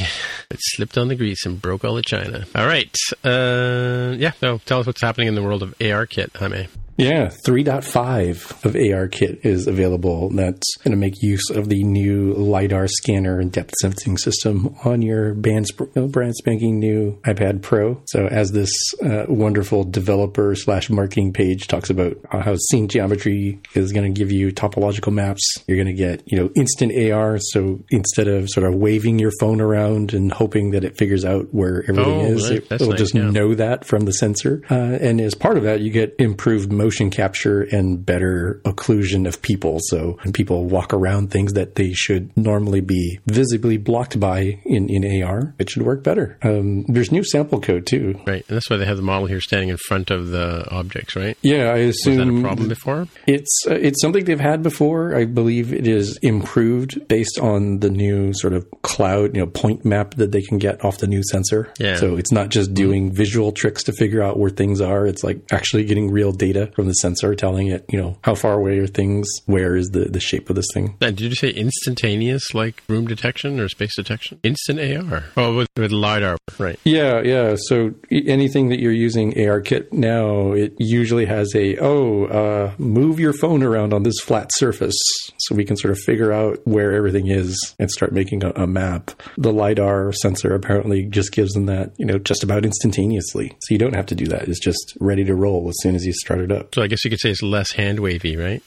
but slipped on the grease and broke all the china. All right. Uh, yeah, so tell us what's happening in the world of ARKit, Jaime. Yeah, 3.5 of ARKit is available. That's going to make use of the new LiDAR scanner and depth sensing system on your brand, uh, brand spanking new iPad Pro. So, as this uh, wonderful developer slash marketing page talks about how scene geometry is going to give you topological maps, you're going to get, you know, instant AR. So, instead of sort of waving your phone around and hoping that it figures out where everything Oh, is, right. it, will nice, just yeah. know that from the sensor. Uh, and as part of that, you get improved motion capture and better occlusion of people. So when people walk around things that they should normally be visibly blocked by in, in AR, it should work better. Um, there's new sample code too. Right. And that's why they have the model here standing in front of the objects, right? Yeah, I Was that assume a problem before? It's uh, it's something they've had before. I believe it is improved based on the new sort of cloud, you know, point map that they can get off the new sensor. Yeah. So it's not just doing visual tricks to figure out where things are. It's like actually getting real data from the sensor, telling it, you know, how far away are things, where is the the shape of this thing. And did you say instantaneous, like room detection or space detection? Instant AR. Oh, with, with LiDAR, right. Yeah, yeah. So anything that you're using ARKit now, it usually has a oh, uh, move your phone around on this flat surface, so we can sort of figure out where everything is and start making a, a map. The lidar sensor apparently just gives them that, you know, just about instantaneously. So you don't have to do that. It's just ready to roll as soon as you start it up. So I guess you could say it's less hand wavy, right?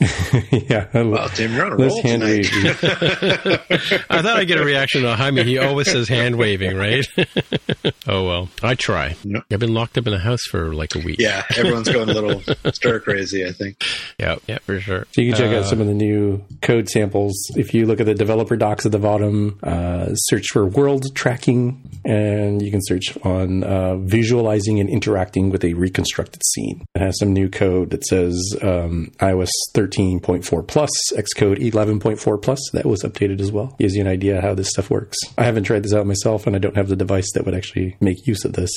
yeah. Well, Tim, you're on a Less roll hand tonight. wavy. I thought I'd get a reaction on Jaime. He always says hand waving, right? oh, well. I try. No. I've been locked up in a house for like a week. Yeah, everyone's going a little stir crazy, I think. Yeah, yeah, for sure. So you can check Uh, out some of the new code samples. If you look at the developer docs at the bottom, uh, search for world tracking, and you can search on uh, visualizing and interacting with a reconstructed scene. It has some new code that says um, iOS 13.4 plus, Xcode 11.4 plus. That was updated as well. Gives you an idea how this stuff works. I haven't tried this out myself, and I don't have the device that would actually make use of this.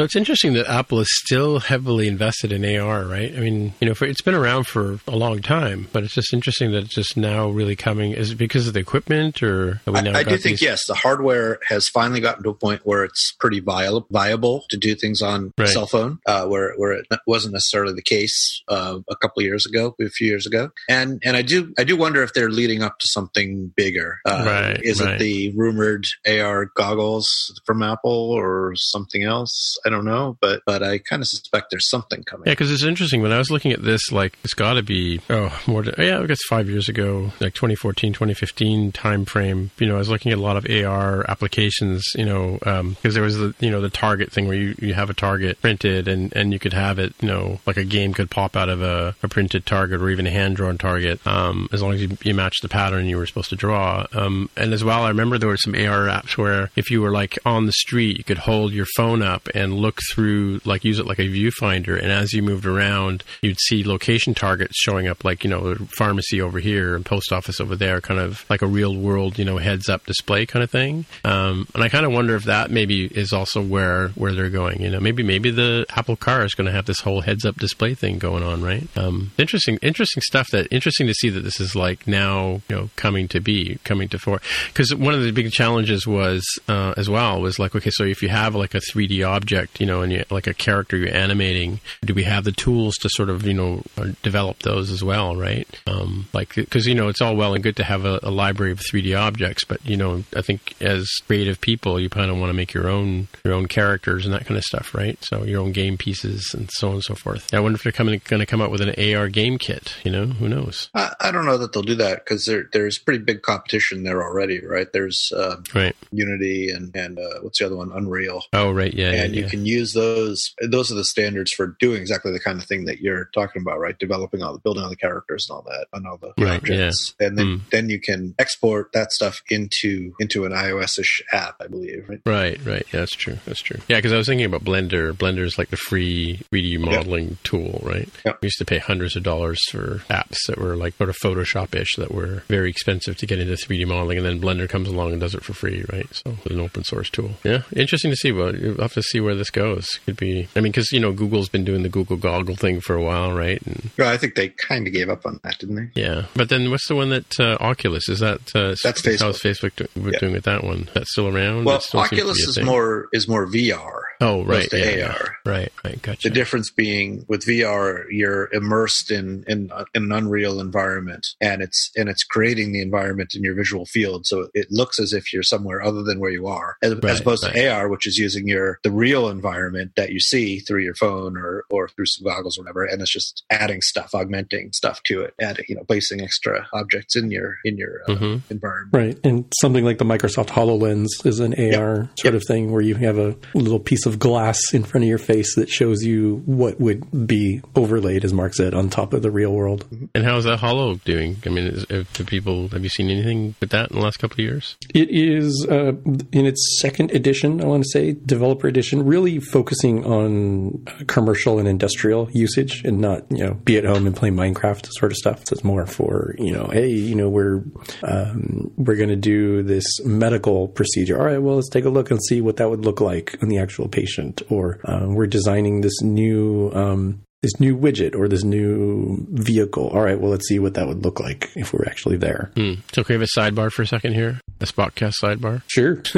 So it's interesting that Apple is still heavily invested in AR, right? I mean, you know, for, it's been around for a long time, but it's just interesting that it's just now really coming. Is it because of the equipment, or have we now I, I do think these- yes, the hardware has finally gotten to a point where it's pretty viable, viable to do things on a Right. cell phone, uh, where where it wasn't necessarily the case uh, a couple of years ago, a few years ago. And and I do I do wonder if they're leading up to something bigger. Uh, Right, Is right. it the rumored AR goggles from Apple or something else? I don't know, but but I kind of suspect there's something coming. Yeah, because it's interesting. When I was looking at this, like it's got to be oh more. Yeah, I guess five years ago, like 2014, 2015 time frame. You know, I was looking at a lot of AR applications. You know, because there was the you know the target thing where you, you have a target printed and and you could have it. You know, like a game could pop out of a, a printed target or even a hand drawn target, um, as long as you, you match the pattern you were supposed to draw. Um, and as well, I remember there were some AR apps where if you were like on the street, you could hold your phone up and look through, like use it like a viewfinder. And as you moved around, you'd see location targets showing up, like, you know, pharmacy over here and post office over there, kind of like a real world, you know, heads up display kind of thing. Um, and I kind of wonder if that maybe is also where, where they're going. You know, maybe, maybe the Apple car is going to have this whole heads up display thing going on, right? Um, interesting, interesting stuff that, interesting to see that this is like now, you know, coming to be, coming to fore. Because one of the big challenges was, uh, as well, was like, okay, so if you have like a 3D object, you know, and you, like a character you're animating, do we have the tools to sort of, you know, uh, develop those as well, right? Um, like, because, you know, it's all well and good to have a, a library of 3D objects, but, you know, I think as creative people, you kind of want to make your own, your own characters and that kind of stuff, right? So your own game pieces and so on and so forth. I wonder if they're coming, going to come up with an AR game kit, you know, who knows? I, I don't know that they'll do that because there, there's pretty big competition there already, right? There's uh, Right. Unity and and uh, what's the other one? Unreal. Oh, right. Yeah. and yeah, you yeah. Can use those. Those are the standards for doing exactly the kind of thing that you're talking about, right? Developing all the building all the characters and all that, and all the Right, objects, and then Mm. then you can export that stuff into into an iOS-ish app, I believe. Right? Right, right. Yeah, that's true. That's true. Yeah, because I was thinking about Blender. Blender is like the free 3D modeling tool, right? Yep. We used to pay hundreds of dollars for apps that were like sort of Photoshop-ish that were very expensive to get into 3D modeling, and then Blender comes along and does it for free, right? So an open source tool. Yeah, interesting to see. Well, you'll have to see where this goes. Could be. I mean, because you know Google's been doing the Google Goggle thing for a while, right? And Well, I think they kind of gave up on that, didn't they? yeah, but then what's the one that uh, Oculus is that? Uh, That's How's Facebook do- Yeah. doing with that one? That's still around. Well, still Oculus is more is more VR. Oh, right. opposed to Yeah, yeah. AR. Right, right. Gotcha. The difference being with VR, you're immersed in, in in an unreal environment, and it's and it's creating the environment in your visual field, so it looks as if you're somewhere other than where you are, as, Right, as opposed right. to AR, which is using your the real environment that you see through your phone or or through some goggles or whatever, and it's just adding stuff, augmenting stuff to it, adding you know placing extra objects in your in your uh, Mhm. environment. Right. And something like the Microsoft HoloLens is an AR sort of thing where you have a little piece of glass in front of your face that shows you what would be overlaid, as Mark said, on top of the real world. And how's that Hollow doing? I mean, is, the people have you seen anything with that in the last couple of years? It is uh, in its second edition, I want to say, developer edition, really focusing on uh, commercial and industrial usage and not, you know, be at home and play Minecraft sort of stuff. So it's more for, you know, hey, you know, we're um, we're going to do this medical procedure. All right, well, let's take a look and see what that would look like on the actual patient. Or uh, we're designing this new um, this new widget or this new vehicle. All right, well, let's see what that would look like if we're actually there. Hmm. So can we have a sidebar for a second here? A Spotcast sidebar. Sure.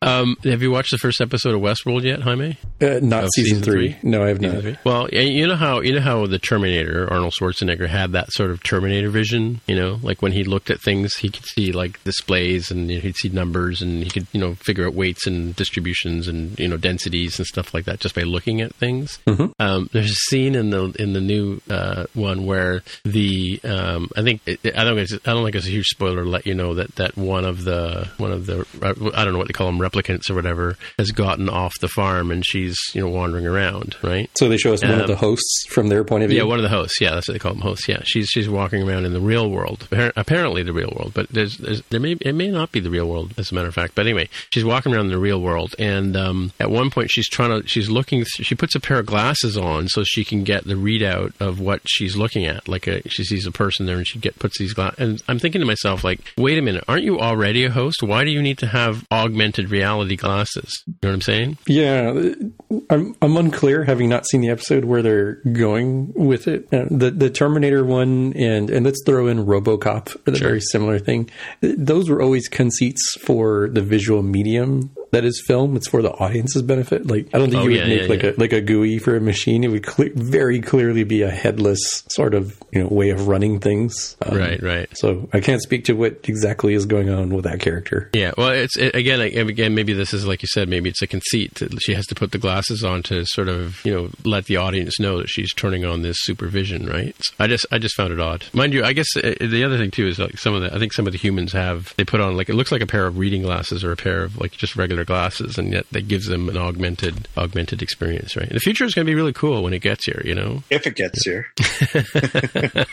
Um, have you watched the first episode of Westworld yet, Jaime? Uh, not season, season three. three? No, I have Season not. Well, you know how you know how the Terminator, Arnold Schwarzenegger, had that sort of Terminator vision. You know, like when he looked at things, he could see like displays and you know, he'd see numbers and he could you know figure out weights and distributions and you know densities and stuff like that just by looking at things. Um, there's a scene in the in the new uh, one where the um, I think it, I don't think it's, I don't think it's a huge spoiler to let you know that that one of the one of the I don't know what they call them replicants or whatever has gotten off the farm and she's you know wandering around right. So they show us one of Um, the hosts from their point of view. Yeah, one of the hosts. Yeah, that's what they call them, hosts. Yeah, she's she's walking around in the real world, apparently the real world, but there's, there's there may it may not be the real world as a matter of fact. But anyway, she's walking around in the real world, and um, at one point she's trying to she's looking. She puts a pair of glasses on so she can get the readout of what she's looking at. Like a, she sees a person there, and she get puts these glasses. And I'm thinking to myself, like, wait a minute, aren't you already a host? Why do you need to have augmented reality glasses? You know what I'm saying? Yeah, I'm I'm unclear, having not seen the episode where they're going with it. Uh, the the Terminator one and and let's throw in RoboCop, a Sure. very similar thing. Those were always conceits for the visual medium that is film. It's for the audience's benefit. Like I don't think Oh, you would yeah, make yeah, like yeah. a like a GUI for a machine. It would cle very clearly be a headless sort of you know way of running things. Um, Right, right. So I can't speak to what exactly is going on with that character. Yeah, well, it's it, again, like, again, maybe this is like you said, maybe it's a conceit. that She has to put the glasses on to sort of, you know, let the audience know that she's turning on this supervision, right? So I just, I just found it odd, mind you. I guess uh, the other thing too is like some of the, I think some of the humans have they put on like it looks like a pair of reading glasses or a pair of like just regular glasses, and yet that gives them an augmented, augmented experience, right? The future is going to be really cool when it gets here, you know? If it gets here.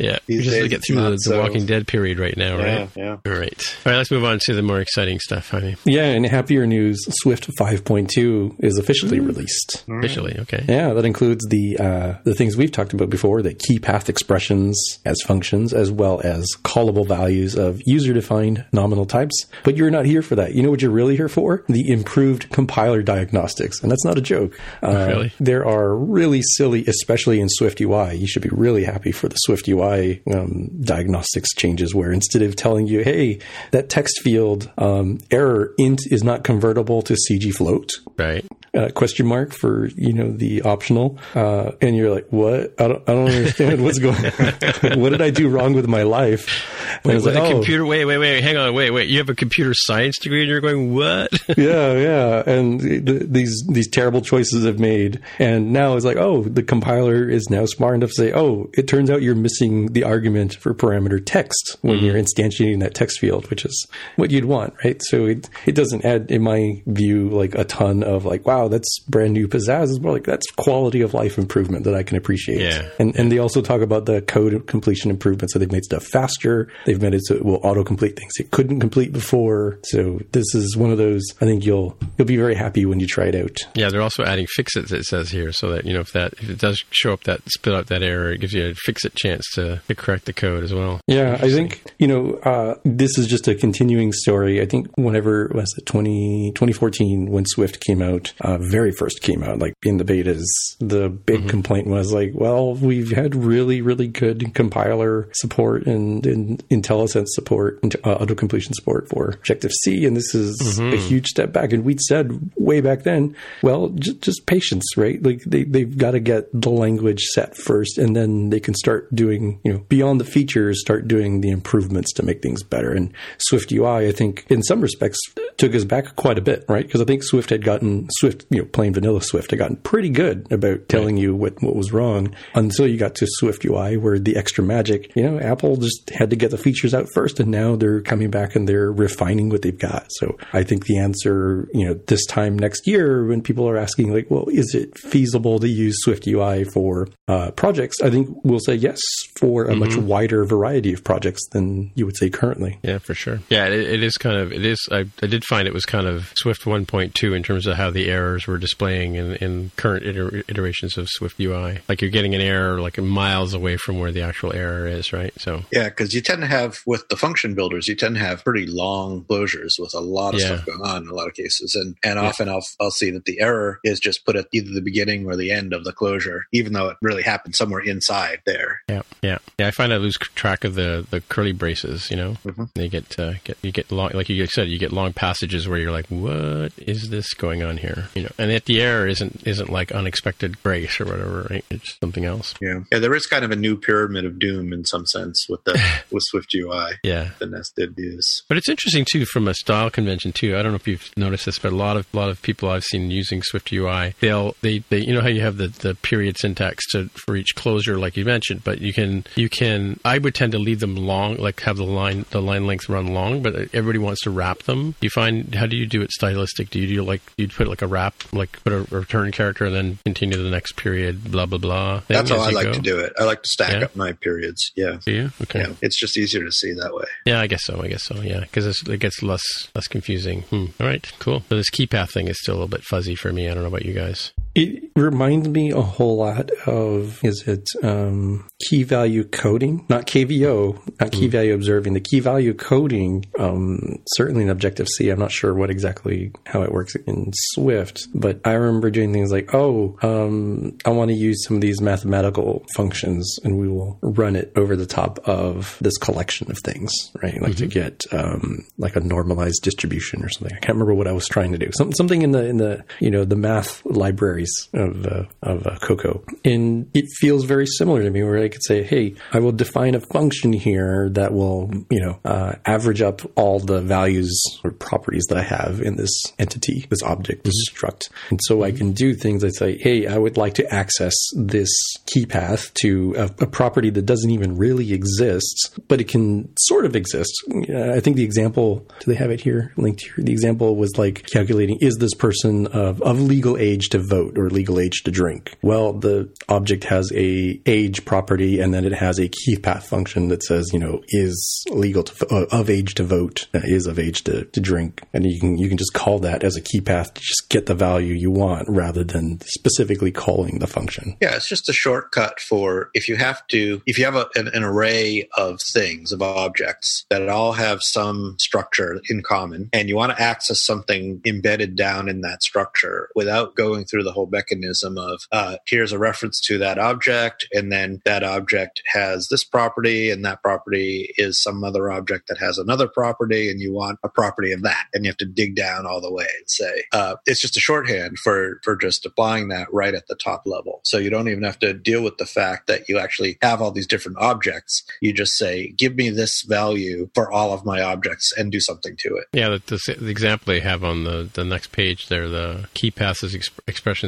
Yeah, These just to get through the, not the so- Walking Dead period right now, Yeah, right? yeah. All right, all right. Let's move on to the more exciting stuff. honey. Yeah, and happier news: Swift 5.2 is officially released. officially, okay. Yeah, that includes the uh, the things we've talked about before: the key path expressions as functions, as well as callable values of user-defined nominal types. But you're not here for that. You know what you're really here for? The improved compiler diagnostics, and that's not a joke. Uh, Really? There are really silly, especially in Swift UI. You should be really happy for the Swift UI um, diagnostics changes, where instead of telling you, "Hey, that text field um, error int is not convertible to CG float," Right. Uh, question mark for you know the optional, uh, and you're like, "What? I don't, I don't understand what's going. what did I do wrong with my life?" And I was With like, a "Oh, computer, wait, wait, wait, hang on, wait, wait. You have a computer science degree, and you're going what? yeah, yeah, and th- these these terrible choices I've made, and now it's like, oh, the compiler is now smart enough to say, oh, it turns out you're missing the argument for parameter text when you're instantiating that text field, which is what you'd want, right? So it it doesn't add, in my view, like a ton of like, wow, that's brand new pizzazz. It's more like that's quality of life improvement that I can appreciate. Yeah. and and they also talk about the code completion improvement. So they've made stuff faster. They've made it so it will autocomplete things it couldn't complete before. So this is one of those. I think you'll you'll be very happy when you try it out. yeah, they're also adding fixits. It it says here, so that you know if that if it does show up that spit out that error, it gives you a fix it chance to, to correct the code as well. Yeah, I think you know uh, this is just a continuing story. I think whenever was it 20, 2014 when Swift came out, uh, very first came out, like in the betas, the big complaint was like, well, we've had really really good compiler support and, and IntelliSense support, and uh, auto completion support for Objective C, and this is a huge step back. And we'd said way back then, well, just, just patience, right? Like they they've got to get the language set first, and then they can start doing you know beyond the features, start doing the improvements to make things better. And Swift UI, I think, in some respects, took us back quite a bit, right? Because I think Swift had gotten Swift, you know, plain vanilla Swift had gotten pretty good about telling you what what was wrong until you got to Swift UI, where the extra magic, you know, Apple just had to get the features out first, and now they're coming back and they're refining what they've got. So I think the answer, you know, this time next year when people are asking like, well, is it feasible to use Swift UI for uh, projects? I think we'll say yes for a much wider variety of projects than you would say currently. Yeah, for sure. Yeah, it, it is kind of it is. I, I did find it was kind of Swift 1.2 in terms of how the errors were displaying in, in current iter- iterations of Swift UI. Like you're getting an error like miles away from where the actual error is, right? So Yeah, because you tend to have with the function builders, you tend to have pretty long closures with a lot of Yeah. stuff going on in a lot of cases, and and often I'll I'll see that the error is just put at either the beginning or the end of the closure, even though it really happened somewhere inside there. yeah, yeah, yeah. I find I lose track of the, the curly braces. You know, they get uh, get you get long, like you said, you get long passages where you're like, what is this going on here? You know, and yet the error isn't isn't like unexpected grace or whatever, right? It's something else. Yeah, yeah. There is kind of a new pyramid of doom in some sense with the with Swift UI, Yeah, the nested views. But it's interesting too from a style convention too. I don't know if you've noticed this, but a lot of a lot of people I've seen using Swift UI, they'll they, they you know how you have the, the period syntax to for each closure like you mentioned, but you can you can I would tend to leave them long, like have the line the line length run long, but everybody wants to wrap them. You find how do you do it stylistic? Do you do like you put like a wrap, like put a return character and then continue to the next period, blah blah blah. That's how I like go? to do it. I like to stack Yeah. up my periods. Yeah. You? Okay. Yeah, it's just easier to see that way. Yeah, I guess so. I guess so. Yeah, because it gets less less confusing. Hmm. All right, cool. So this key path thing is still a little bit fuzzy for me. I don't know about you guys. It reminds me a whole lot of is it um, key value coding, not KVO, not key value observing. The key value coding, um, certainly in Objective C. I'm not sure what exactly how it works in Swift, but I remember doing things like, oh, um, I want to use some of these mathematical functions, and we will run it over the top of this collection of things, right? Like to get um, like a normalized distribution or something. I can't remember what I was trying to do. Some, something in the in the you know the math libraries of uh, of uh, Cocoa, and it feels very similar to me, where I could say, hey, I will define a function here that will you know uh, average up all the values or properties that I have in this entity, this object, this struct, and so I can do things. I say, hey, I would like to access this key path to a, a property that doesn't even really exist, but it can sort of exist. I think the example, do they have it here linked here? The example was like calculating is this person of, of legal age to vote or legal age to drink? Well, the object has a age property and then it has a key path function that says, you know, is legal to, uh, of age to vote, uh, is of age to, to drink. And you can, you can just call that as a key path to just get the value you want rather than specifically calling the function. Yeah, it's just a shortcut for if you have to, if you have a, an, an array of things, of objects that all have some structure in common, and you want to access something embedded down in that structure without going through the whole mechanism of uh, here's a reference to that object, and then that object has this property, and that property is some other object that has another property, and you want a property of that, and you have to dig down all the way and say uh, it's just a shorthand for for just applying that right at the top level. So you don't even have to deal with the fact that you actually have all these different objects. You just say, give me this value for all of my objects and do something to it. Yeah, the, the, the example they have on the, the next page there, the key passes exp-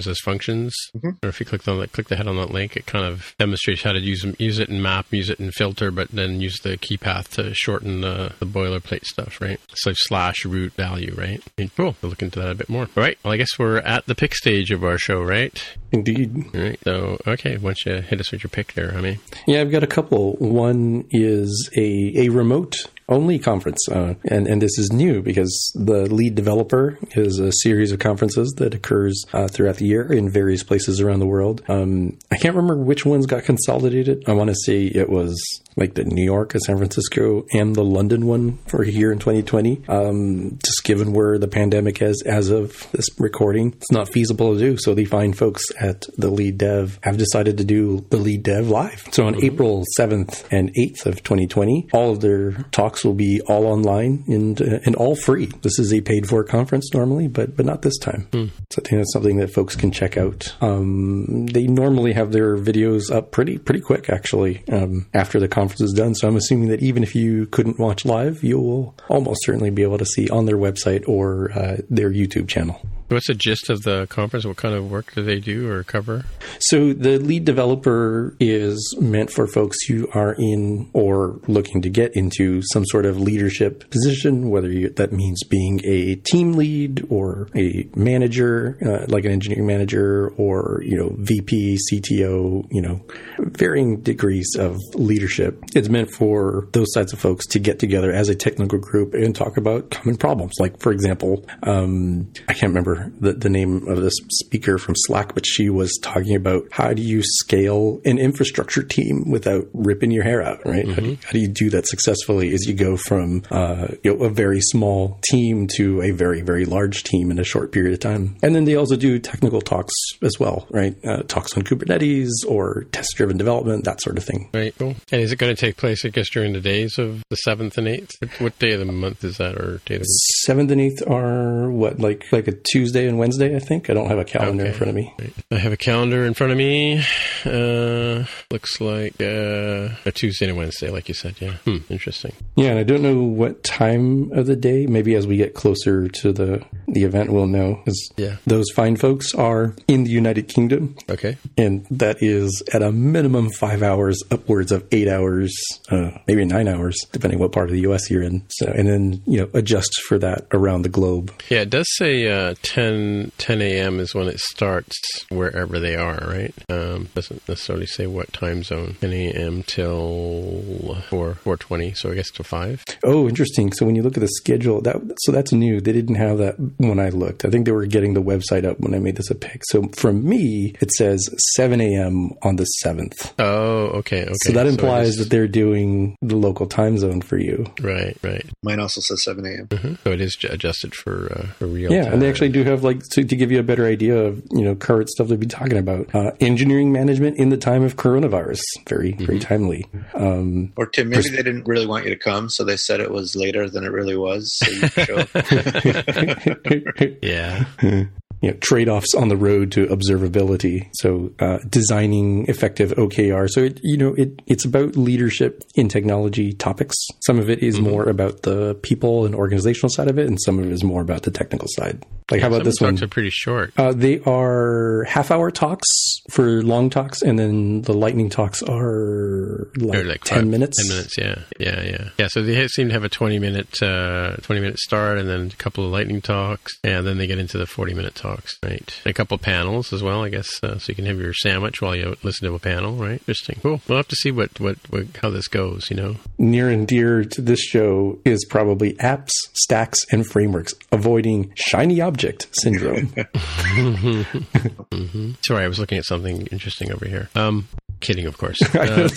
as functions. Mm-hmm. Or if you click on that, click the head on that link, it kind of demonstrates how to use them, use it in map, use it in filter, but then use the key path to shorten the, the boilerplate stuff, right? So slash root value, right? And cool. We'll look into that a bit more. All right. Well, I guess we're at the pick stage of our show, right? Indeed. All right. So, okay. Why don't you hit us with your pick there, I mean? Yeah, I've got a couple. One is a, a remote only conference. Uh, and, and this is new because the lead developer is a series of conferences that occurs uh, throughout the year in various places around the world. Um, I can't remember which ones got consolidated. I want to say it was like the New York San Francisco and the London one for here in 2020. Um, just given where the pandemic is as of this recording, it's not feasible to do. So the fine folks at the LeadDev have decided to do the LeadDev live. So on April 7th and 8th of 2020, all of their talks will be all online and, uh, and all free. This is a paid for conference normally, but, but not this time. So I think that's something that folks can check out. Um, they normally have their videos up pretty, pretty quick actually, um, after the conference is done. So I'm assuming that even if you couldn't watch live, you will almost certainly be able to see on their website or uh, their YouTube channel. What's the gist of the conference? What kind of work do they do or cover? So the lead developer is meant for folks who are in or looking to get into some sort of leadership position, whether you, that means being a team lead or a manager, uh, like an engineering manager, or you know VP, CTO, you know, varying degrees of leadership. It's meant for those types of folks to get together as a technical group and talk about common problems. Like for example, um, I can't remember the, the name of this speaker from Slack, but she was talking about how do you scale an infrastructure team without ripping your hair out, right? How, do you, how do you do that successfully as you go from uh, you know, a very small team to a very, very large team in a short period of time? And then they also do technical talks as well, right? Uh, talks on Kubernetes or test driven development, that sort of thing. Right. Cool. And is it going to take place, I guess, during the days of the 7th and 8th? What- What day of the month is that or day of the week? Seventh and eighth are what, like like a Tuesday and Wednesday, I think. I don't have a calendar in front of me. I have a calendar in front of me. Uh, looks like uh, a Tuesday and Wednesday, like you said. Yeah. Hmm, interesting. Yeah, and I don't know what time of the day. Maybe as we get closer to the the event, we'll know. Yeah. those fine folks are in the United Kingdom, Okay. and that is at a minimum five hours, upwards of eight hours, uh, maybe nine hours, depending what part of the U.S. you're in. So, and then you know adjust for that around the globe. Yeah, it does say uh, 10, 10 a.m. is when it starts wherever they are, right? Um, doesn't necessarily say what time zone. 10 a.m. till 4, 4.20, so I guess to 5. Oh, interesting. So when you look at the schedule, that so that's new. They didn't have that when I looked. I think they were getting the website up when I made this a pick. So for me, it says 7 a.m. on the 7th. Oh, okay, okay. So that it implies is- that they're doing the local time zone for you. Right, right. Mine also says 7 a.m. Mhm. So it is adjusted for, uh, for real Yeah, time. and they actually do have like to, to give you a better idea of you know current stuff they've been talking about. Uh, engineering management in the time of coronavirus, very very timely. Um, Or Tim, maybe they didn't really want you to come, so they said it was later than it really was. So you show up. Yeah. you know, trade-offs on the road to observability. So uh, designing effective OKR. So it, you know, it, it's about leadership in technology topics. Some of it is more about the people and organizational side of it, and some of it is more about the technical side. Like how about this one? talks are pretty short. Uh, they are half-hour talks for long talks, and then the lightning talks are like, like ten five- minutes. Ten minutes, yeah, yeah, yeah, yeah. So they seem to have a twenty minute, uh, twenty minute start, and then a couple of lightning talks, and then they get into the forty minute talks, right? A couple of panels as well, I guess, uh, so you can have your sandwich while you listen to a panel, right? Interesting. Cool. We'll have to see what what, what how this goes. You know, Near and dear to this show is probably apps, stacks, and frameworks, avoiding shiny object syndrome. sorry, I was looking at something interesting over here. Um, kidding, of course. Uh,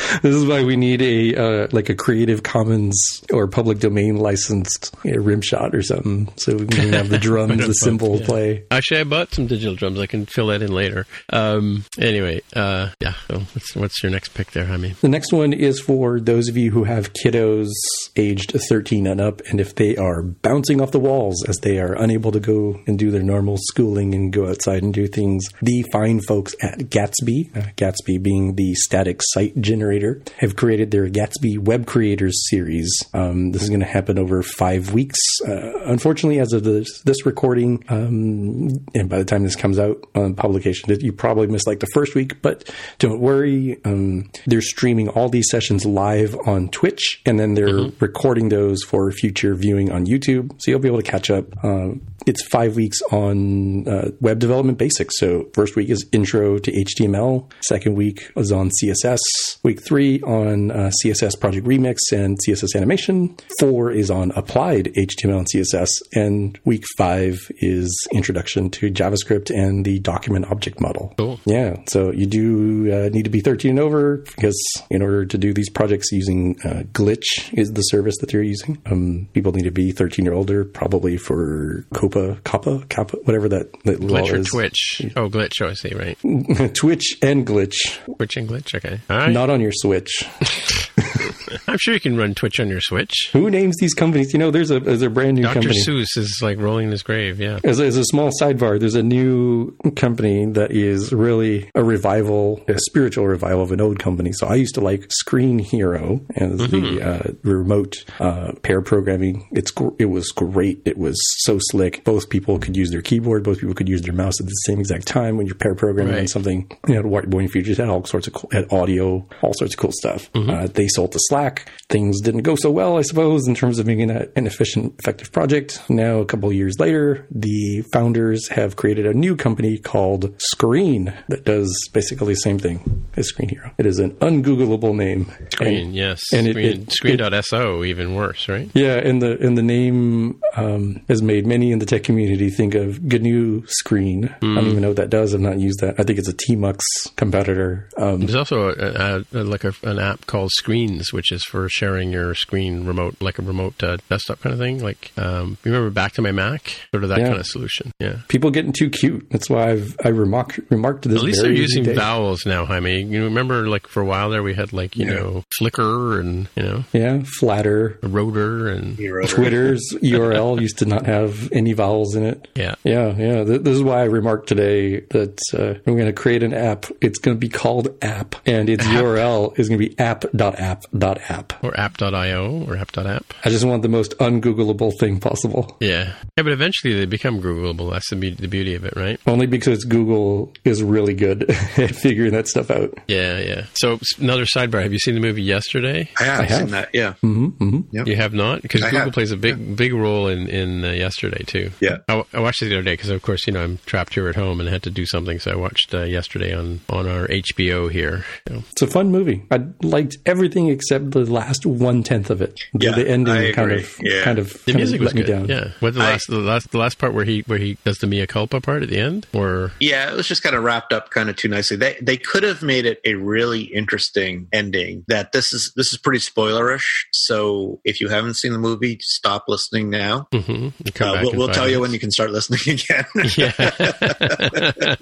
this, is, why we need a uh, like a Creative Commons or public domain licensed you know, rim shot or something, so we can have the drums, the cymbal play. Actually, I bought some digital drums. I can fill that in later. Um, anyway, uh, yeah. So what's, what's your next pick there, Jaime? The next one is for those of you who have kiddos aged 13 and up, and if they are bouncing off the walls as they are unable to go and do their normal schooling and go outside and do things, the fine folks at Gatsby, uh, Gatsby being the static site generator, have created their Gatsby Web Creators series. Um, this is going to happen over five weeks. Uh, unfortunately, as of this, this recording, um, and by the time this comes out on publication, you probably missed like the first week, but don't worry. Um, they're streaming all these sessions live on Twitch, and then they're recording those for future viewing on YouTube. So you'll be able to catch up. Um, it's five weeks on uh, web development basics. So first week is intro to HTML. Second week is on CSS. Week three on uh, CSS Project Remix and CSS animation. Four is on applied HTML and CSS, and week five is introduction to JavaScript and the document object model. Cool. Yeah, so you do uh, need to be 13 and over because in order to do these projects using uh, Glitch is the service that they're using. Um, people need to be 13 or older, probably for COPPA, Kappa, Kappa, whatever that, that Glitch or is. Twitch? Oh, Glitch. Oh, I see. Right. Twitch and Glitch, Twitch and Glitch. Okay. All right. not on your Switch. I'm sure you can run Twitch on your Switch. Who names these companies? You know, there's a there's a brand new Dr. company. Dr. Seuss is like rolling in his grave. Yeah. As a, as a small sidebar, there's a new company that is really a revival, a spiritual revival of an old company. So I used to like Screenhero as the uh, remote uh, pair programming. It's it was great. It was so slick. Both people could use their keyboard. Both people could use their mouse at the same exact time when you're pair programming on something. You know, whiteboarding features had all sorts of cool, had audio, all sorts of cool stuff. Uh, they sold to Slack. Things didn't go so well, I suppose, in terms of making that an efficient, effective project. Now, a couple of years later, the founders have created a new company called Screen that does basically the same thing as Screenhero. It is an ungoogleable name. Screen, And- yes. and it- Screen, it- screen.so, even worse, right? yeah, and the and the name um, has made many in the tech community think of GNU Screen. I don't even know what that does. I've not used that. I think it's a Tmux competitor. Um, There's also a, a, a, like a, an app called Screens, which is for sharing your screen remote, like a remote uh, desktop kind of thing. Like, um, remember Back to My Mac? Sort of that Yeah. kind of solution. Yeah. people getting too cute. That's why I've I remarked remarked to this. At least they're using day. vowels now, Jaime. You remember, like, for a while there, we had, like, you know, Flickr and, you know, Yeah, Flatter. Rotor and, Hero. Twitter's URL used to not have any vowels in it. yeah. Yeah, yeah. Th- This is why I remarked today that uh, I'm going to create an app. It's going to be called App, and its URL is going to be app.app.app. app. Or app.io or app.app. I just want the most ungoogleable thing possible. Yeah. Yeah, but eventually they become Googleable. That's the, be- the beauty of it, right? Only because Google is really good at figuring that stuff out. Yeah, yeah. So another sidebar. Have you seen the movie yesterday? I have, I have. seen that. Yeah. Mm-hmm, You have not, because Google have, plays a big, big role in in uh, yesterday too. Yeah. I watched it the other day because, of course, you know I'm trapped here at home and had to do something, so I watched uh, yesterday on on our HBO here. You know. It's a fun movie. I liked everything except the last one tenth of it. The, Yeah, the ending I kind agree. of Yeah. kind of The kind music of was let good. down. Yeah. What the I- last the last the last part where he where he does the Mia culpa part at the end, or Yeah, it was just kind of wrapped up kind of too nicely. They they could have made it a really interesting ending. That this is this is pretty spoilerish. So if you haven't seen the movie, stop listening now. Mhm. Come Uh, back we'll we'll five tell you when you can start listening again. Yeah.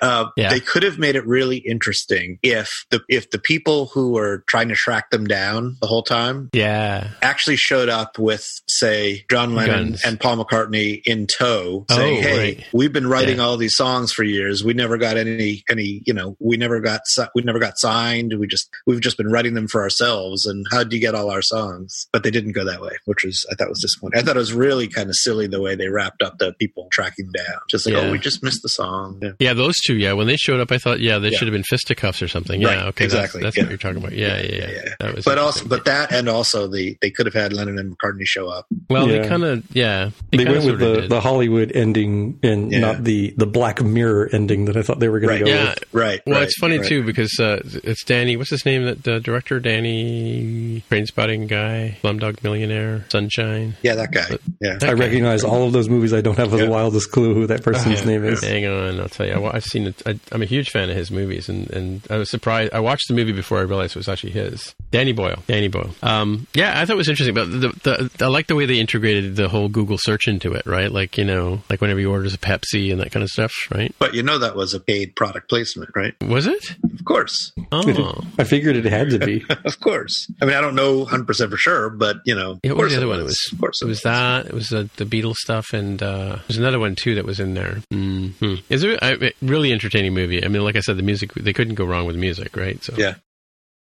uh, Yeah. They could have made it really interesting if the if the people who were trying to track them down the whole time yeah. actually showed up with, say, John Lennon Guns. and Paul McCartney in tow, Oh, saying, "Hey, right. we've been writing Yeah. all these songs for years. We never got any, any, you know, we never got, we never got signed. We just, we've just been writing them for ourselves. And how do you get all our songs?" But they didn't go that way, which was, I thought, was disappointing. I thought it was really kind of silly the way they wrapped up the people tracking down. Just like, Yeah. oh, we just missed the song. Yeah. Yeah, those two. Yeah, when they showed up, I thought, yeah, they Yeah. should have been fisticuffs or something. Yeah, okay, exactly, That's, yeah. what you're talking about. Yeah, yeah, yeah. That was but also, but that and also the they could have had Lennon and McCartney show up. well, Yeah. they kind of, yeah, They kinda went with the, did. the Hollywood ending and Yeah. not the, the Black Mirror ending that I thought they were going Right. to go Yeah. with. Right. Well, right, it's funny right. too because uh, it's Danny. What's his name? That the director, Danny, Trainspotting guy, Slumdog Millionaire, Sunshine. Yeah, that guy. Yeah. That I guy. recognize all of those movies. I don't have the wildest clue who that person's Yeah. name is. Hang on, I'll tell you. I, wa- I've seen it. I, I'm a huge fan of his movies, and, and I was surprised. I watched the movie before I realized it was actually his. Danny Boyle. Danny Boyle. Um, yeah, I thought it was interesting. But the, the, I like the way they integrated the whole Google search into it. Right, like you know, like whenever you orders a Pepsi and that kind of stuff. Right? But you know that was a paid product placement, right? Was it? Of course. Oh, I figured it had to be. of course. I mean, I don't know 100% for sure, but, you know, Yeah, what was the other it one? It was. was, Of course it was that. It was uh, the Beatles stuff, and uh, there's another one too that was in there. Mm-hmm. Is it a really entertaining movie? I mean, like I said, the music they couldn't go wrong with music, right? So Yeah.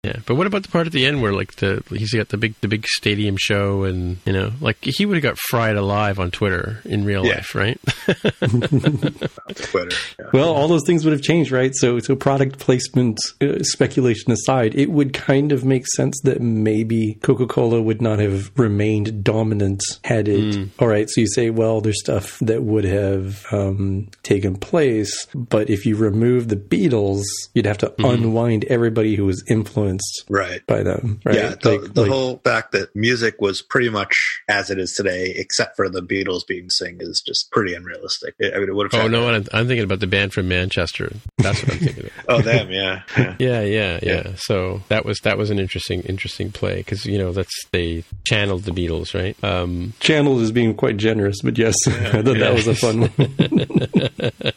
Yeah. But what about the part at the end where like the he's got the big the big stadium show, and you know, like he would have got fried alive on Twitter in real Yeah. life, right? Twitter. Yeah. Well, all those things would have changed, right? So, so product placement uh, speculation aside, it would kind of make sense that maybe Coca Cola would not have remained dominant had it. All right, so you say, well, there's stuff that would have um, taken place, but if you remove the Beatles, you'd have to unwind everybody who was influenced Right. by them, right? Yeah, the, Like- the like- whole fact that music was pretty much as it is today, except for the Beatles being sing, is just pretty unrealistic. I mean, it would have. oh no, I'm, I'm thinking about the band from Manchester. That's what I'm thinking. of. Oh, them. Yeah. yeah. Yeah, yeah, yeah. So that was that was an interesting interesting play because you know that's they channeled the Beatles, right? Um, channeled is being quite generous, but yes, I thought that was a fun one.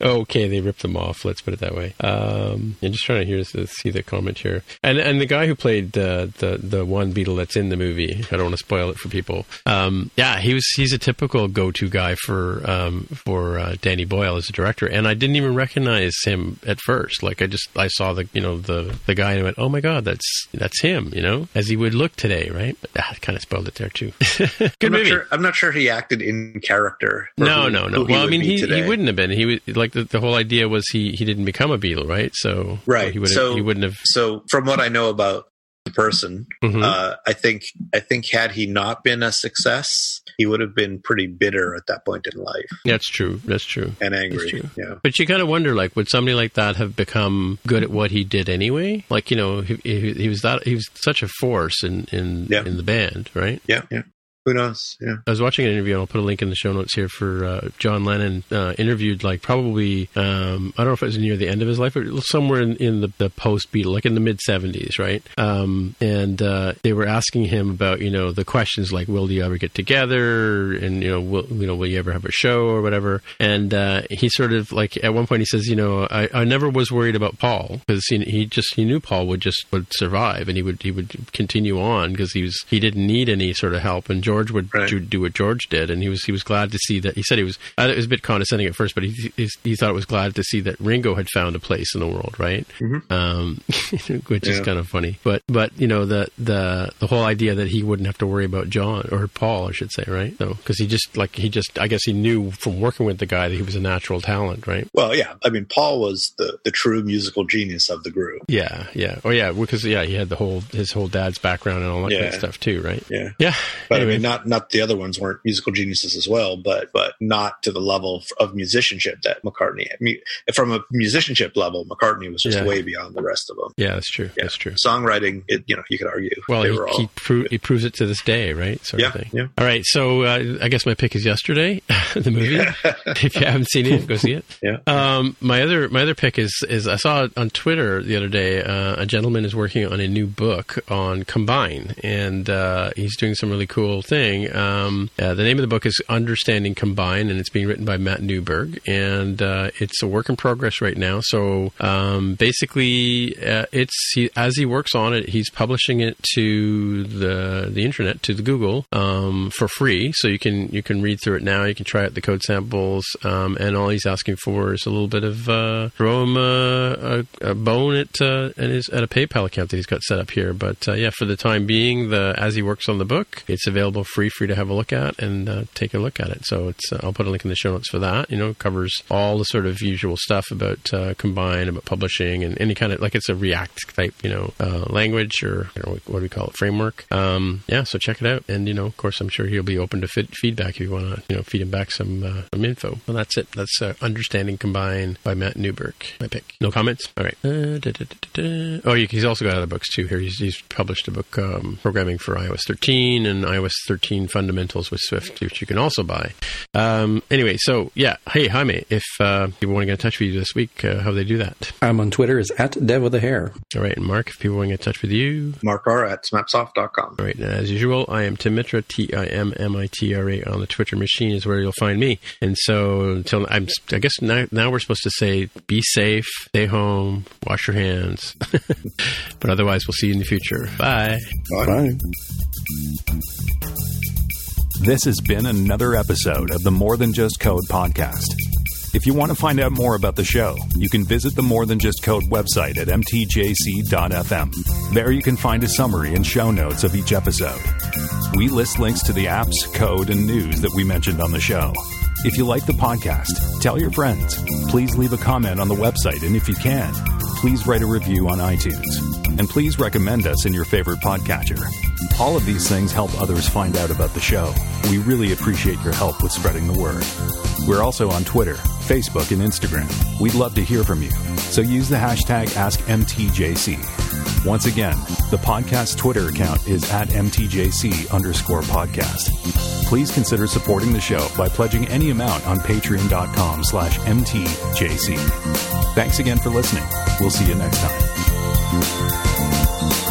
okay, they ripped them off. Let's put it that way. Um, I'm just trying to hear see the comment here, and and the guy who played uh, the the one Beatle that's in the movie. I don't want to spoil it for people. Um, yeah, he was he's a typical go to guy for um, for uh, Danny Boyle as a director, and I didn't even recognize him at first. Like I just I saw the you know the the guy and I went, oh my god, that's that's him. You know, as he would look today, right? Ah, kind of spoiled it there too. Good I'm not movie. sure. I'm not sure he acted in character. No, who- no, no. Well, I mean, he, he wouldn't have been. He was like the, the whole idea was he he didn't become a Beatle, right? So Right. he would So- he wouldn't have. So, from what I know about the person, Mhm. uh, I think I think had he not been a success, he would have been pretty bitter at that point in life That's true. That's true. and angry. true. Yeah. But you kind of wonder, like, would somebody like that have become good at what he did anyway? Like, you know, he, he, he was that he was such a force in in Yeah. in the band, right? Yeah. Yeah. Who knows? Yeah. I was watching an interview, and I'll put a link in the show notes here for uh, John Lennon uh, interviewed, like probably um, I don't know if it was near the end of his life, or somewhere in, in the, the post Beatle, like in the mid seventies, right? Um, and uh, they were asking him about you know the questions like, will you ever get together, and you know, will you know, will you ever have a show or whatever? And uh, he sort of like at one point he says, you know, I, I never was worried about Paul because he, he just he knew Paul would just would survive and he would he would continue on because he was he didn't need any sort of help and George George would Right. do, do what George did, and he was he was glad to see that. He said he was uh, it was a bit condescending at first, but he he, he thought it was glad to see that Ringo had found a place in the world, right? Um, which is kind of funny. But but you know the the the whole idea that he wouldn't have to worry about John or Paul, I should say, right? So because he just like he just I guess he knew from working with the guy that he was a natural talent, right? Well, yeah. I mean, Paul was the, the true musical genius of the group. Yeah, yeah. Oh, yeah. Because yeah, he had the whole his whole dad's background and all that kind of stuff too, right? Yeah. Yeah. But Anyway. I mean, not not the other ones weren't musical geniuses as well, but but not to the level of, of musicianship that McCartney. Mean, from a musicianship level, McCartney was just Yeah. way beyond the rest of them. yeah, that's true. Yeah. That's true. Songwriting, it, you know, you could argue. Well, he, all. he, pro- he proves it to this day, right? Sort Yeah, yeah. All right. So uh, I guess my pick is yesterday, the movie. if you haven't seen it, go see it. Yeah. Um, my other my other pick is is I saw on Twitter the other day uh, a gentleman is working on a new book on Combine, and uh, he's doing some really cool thing. Um, uh, the name of the book is Understanding Combine, and it's being written by Matt Neuburg, and uh, it's a work in progress right now. So um, basically, uh, it's he, as he works on it, he's publishing it to the the internet to the Google um, for free, so you can you can read through it now. You can try out the code samples, um, and all he's asking for is a little bit of uh, throw him a, a, a bone at uh, at his at a PayPal account that he's got set up here. But uh, yeah, for the time being, the as he works on the book, it's available free for you to have a look at and uh, take a look at it. So it's uh, I'll put a link in the show notes for that. You know, covers all the sort of usual stuff about uh, combine, about publishing, and any kind of like it's a React type, you know, uh, language or you know, what do we call it, framework. Um, yeah, so check it out, and you know, of course, I'm sure he'll be open to fit feedback if you want to, you know, feed him back some some info. Well, that's it. That's Understanding Combine by Matt Neuburg. My pick. No comments. All right. Da, da, da. Oh, he's also got other books too. Here, he's, he's published a book, um, programming for iOS 13 and iOS 13 fundamentals with Swift, which you can also buy. Um, anyway, so yeah. Hey, Jaime, if uh, people want to get in touch with you this week, uh, how do they do that? I'm on Twitter as at Dev with a hair. All right, and Mark, if people want to get in touch with you, Mark R at smapsoft.com. all right, and as usual, I am Tim Mitra, T I M M I T R A on the Twitter machine is where you'll find me. And so until I'm, I guess now, now we're supposed to say, be safe, stay home, wash your hands. but otherwise, we'll see you in the future. Bye. Bye. This has been another episode of the More Than Just Code podcast. If you want to find out more about the show, you can visit the More Than Just Code website at mtjc.fm. There you can find a summary and show notes of each episode. We list links to the apps, code, and news that we mentioned on the show. If you like the podcast, tell your friends. Please leave a comment on the website, and if you can, please write a review on iTunes. And please recommend us in your favorite podcatcher. All of these things help others find out about the show. We really appreciate your help with spreading the word. We're also on Twitter, Facebook, and Instagram. We'd love to hear from you. So use the hashtag AskMTJC. Once again, the podcast Twitter account is at MTJC underscore podcast. Please consider supporting the show by pledging any amount on patreon.com slash MTJC. Thanks again for listening. We'll see you next time. Thank you.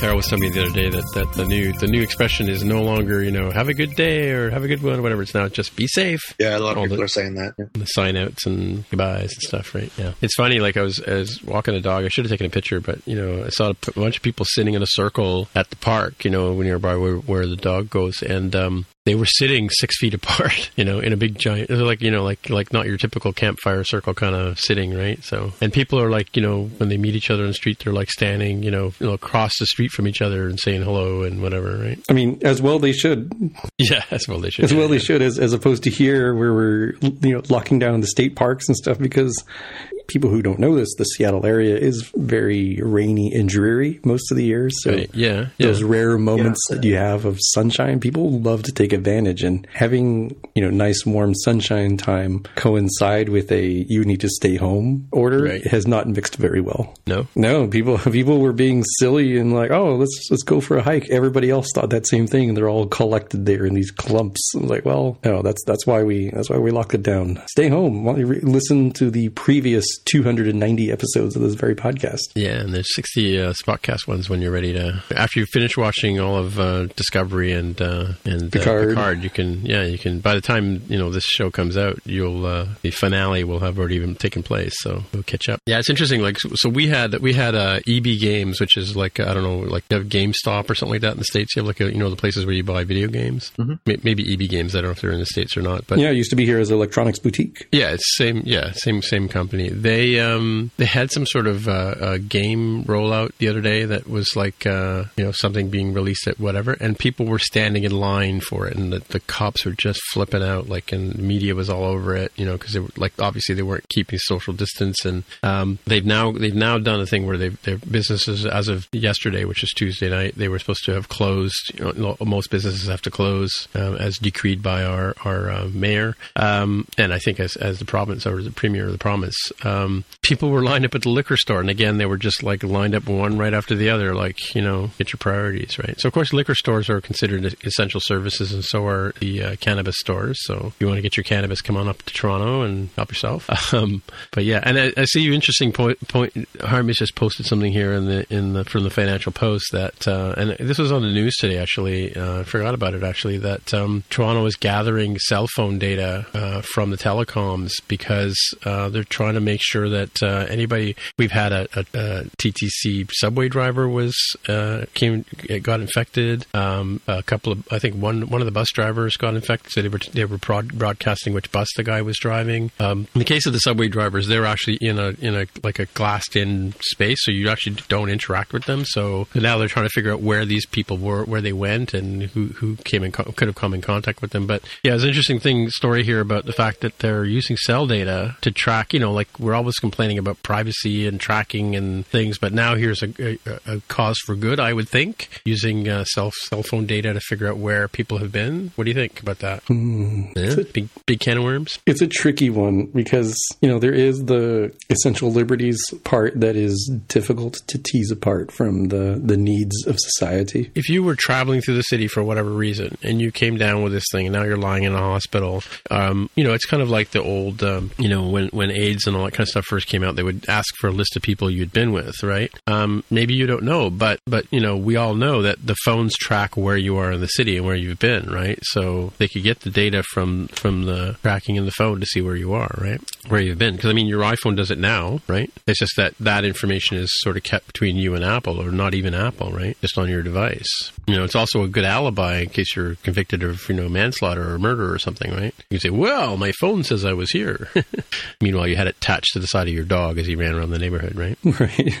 Carol was telling me the other day that, that the new the new expression is no longer you know have a good day or have a good one or whatever. It's now just be safe. Yeah, a lot of people the- are saying that. Yeah. the sign outs and goodbyes and stuff, right? Yeah. It's funny, like I was, I was walking the dog. I should have taken a picture, but, you know, I saw a bunch of people sitting in a circle at the park, you know, nearby where, where the dog goes. And, um, they were sitting six feet apart, you know, in a big giant, like, you know, like, like not your typical campfire circle kind of sitting, right? So, and people are like, you know, when they meet each other in the street, they're like standing, you know, you know, across the street from each other and saying hello and whatever, right? I mean, as well they should. Yeah, as well they should. As well Yeah, they yeah. should, as as opposed to here where we're you know locking down the state parks and stuff. Because people who don't know this, the Seattle area is very rainy and dreary most of the year. So Right, yeah, yeah. those rare moments that you have of sunshine, people love to take advantage. And having you know nice warm sunshine time coincide with a you need to stay home order Right. has not mixed very well. No? No, people people were being silly and like, oh, let's let's go for a hike. Everybody else thought that same thing, and they're all collected there in these clumps. I'm like, well, no, that's that's why we that's why we locked it down. Stay home. Why don't you re- Listen to the previous 290 episodes of this very podcast. Yeah, and there's 60 uh, Spotcast ones when you're ready to. After you finish watching all of uh, Discovery and uh, and Picard. Picard, you can yeah you can. By the time you know this show comes out, you'll uh, the finale will have already even taken place, so we'll catch up. Yeah, it's interesting. Like so, so we had we had uh, EB Games, which is like I don't know, like you have GameStop or something like that in the states. You have like a, you know the places where you buy video games. May- Maybe EB Games. I don't know if they're in the states or not, but Yeah, it used to be here as Electronics Boutique. yeah, it's same. Yeah, same same company. They um they had some sort of uh, uh, game rollout the other day that was like uh, you know something being released at whatever, and people were standing in line for it, and the, the cops were just flipping out, like, and the media was all over it, you know, because they were like obviously they weren't keeping social distance, and um, they've now they've now done a thing where they their businesses as of yesterday, which is Tuesday night, they were supposed to have closed. You know, most businesses have to close um, as decreed by our our uh, mayor, um, and I think as as the province or the premier of the province, um, people were lined up at the liquor store, and again they were just like lined up one right after the other, like you know get your priorities right. So of course liquor stores are considered essential services, and so are the uh, cannabis stores. So if you want to get your cannabis, come on up to Toronto and help yourself. Um, but yeah, and I, I see you interesting point. Point Harmis just posted something here in the in the from the Financial Post that, uh, and this was on the news today. Actually, uh, I forgot about it. Actually, that um, Toronto is gathering cell phone data uh, from the telecoms because uh, they're trying to make sure that uh, anybody we've had a, a, a TTC subway driver was uh, came got infected. Um, a couple of I think one one of the bus drivers got infected. So they were they were broad, broadcasting which bus the guy was driving. Um, in the case of the subway drivers, they're actually in a in a like a glassed in space, so you actually don't interact with them. So now they're trying to figure out where these people were, where they went, and who who came in co- could have come in contact with them. But yeah, it's an interesting thing story here about the fact that they're using cell data to track. You know, like we're always complaining about privacy and tracking and things, but now here's a, a, a cause for good, I would think, using uh, cell cell phone data to figure out where people have been. What do you think about that? Yeah? Big big can of worms. It's a tricky one because, you know, there is the essential liberties part that is difficult to tease apart from the, the needs of society. if you were traveling through the city for whatever reason and you came down with this thing and now you're lying in a hospital, um, you know, it's kind of like the old, um, you know, when, when AIDS and all that kind of stuff first came out, they would ask for a list of people you'd been with, right? Um, maybe you don't know, but, but, you know, we all know that the phones track where you are in the city and where you've been, right? So they could get the data from, from the tracking in the phone to see where you are, right? Where you've been. Because, I mean, your iPhone does it now, right? It's just that that information is sort of kept between you and Apple or not even Apple, right? Just on your device. You know, it's also a good alibi in case you're convicted of, you know, manslaughter or murder or something, right? You can say, well, my phone says I was here. Meanwhile, you had it attached to the side of your dog as he ran around the neighborhood, right? Right.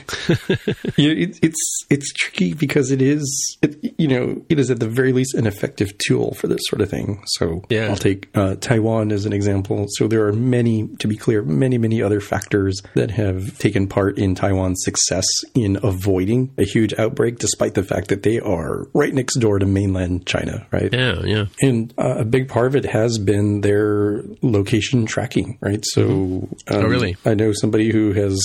yeah, it, it's it's tricky because it is, it, you know, it is at the very least an effective tool for this sort of thing. So Yeah. I'll take uh, Taiwan as an example. So there are many, to be clear, many many other factors that have taken part in Taiwan's success in avoiding a huge outbreak, despite the fact that they are right next door to mainland China. Right. Yeah, yeah. And uh, a big part of it has been their location tracking, right? So, um, Oh, really? I know somebody who has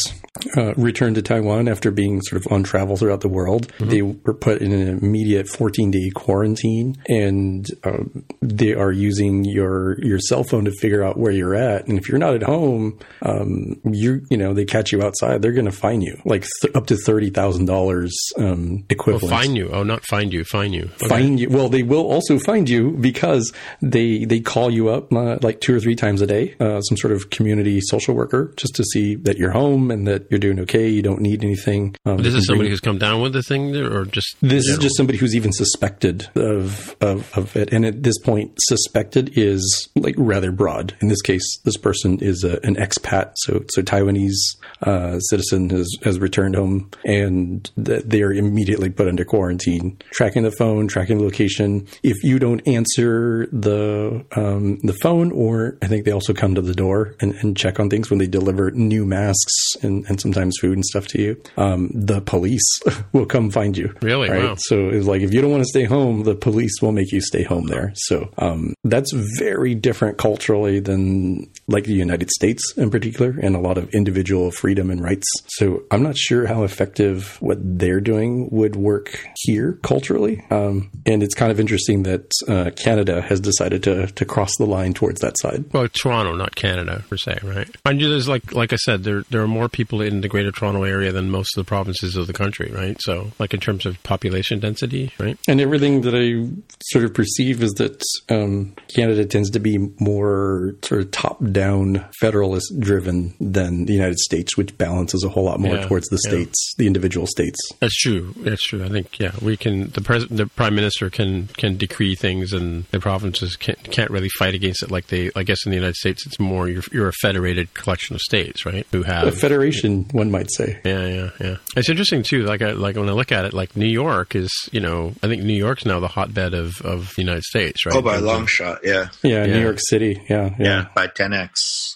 uh, returned to Taiwan after being sort of on travel throughout the world. Mm-hmm. They were put in an immediate 14 day quarantine, and um, they are using your your cell phone to figure out where you're at. And if you're not at home, um, you you know they catch you outside, they're going to fine you like th- up to thirty thousand dollars um, Well, equivalent fine you. Oh, not find you. Fine you. Okay. find you. Well, they will also find you because they they call you up uh, like two or three times a day, uh, some sort of community social worker, just to see that you're home and that you're doing okay. You don't need anything. Um, This is somebody bring- who's come down with the thing or just This is just somebody who's even suspected of, of of it, and at this point, suspected is like rather broad. In this case, this person is a, an expat, so so Taiwanese uh, citizen has has returned home, and th- they are immediately put under quarantine. Tracking the phone, tracking the location. If you don't answer the um, the phone, or I think they also come to the door and, and check on things when they deliver new masks and, and sometimes food and stuff to you. Um, the police will come find you. Really? Right? Wow. So it's like if you don't want to stay home, the police will make you stay home there. So um, that's very different culturally than like the United States in particular, and a lot of individual freedom and rights. So I'm not sure how effective what they're doing would work here culturally. Um, and it's kind of interesting that uh, Canada has decided to to cross the line towards that side. Well, Toronto, not Canada per se, right? You, there's like like like I said, there there are more people in the Greater Toronto area than most of the provinces of the country, right? So, like in terms of population density, right? And everything that I sort of perceive is that um, Canada tends to be more sort of top down federalist driven than the United States, which balances a whole lot more Yeah, towards the yeah. states, the individual states. That's true. That's true. I think yeah, we can. The pres- the prime minister can can decree things, and the provinces can't can't really fight against it. Like they, I guess, in the United States, it's more you're, you're a federated collection of states, right? Who have A have federation, one might say. Yeah, yeah, yeah. It's interesting too. Like, I, like when I look at it, like New York is, you know, I think New York's now the hotbed of, of the United States, right? Oh, by a long shot, yeah. Yeah, Yeah. New York City. Yeah, yeah. Yeah, by 10x,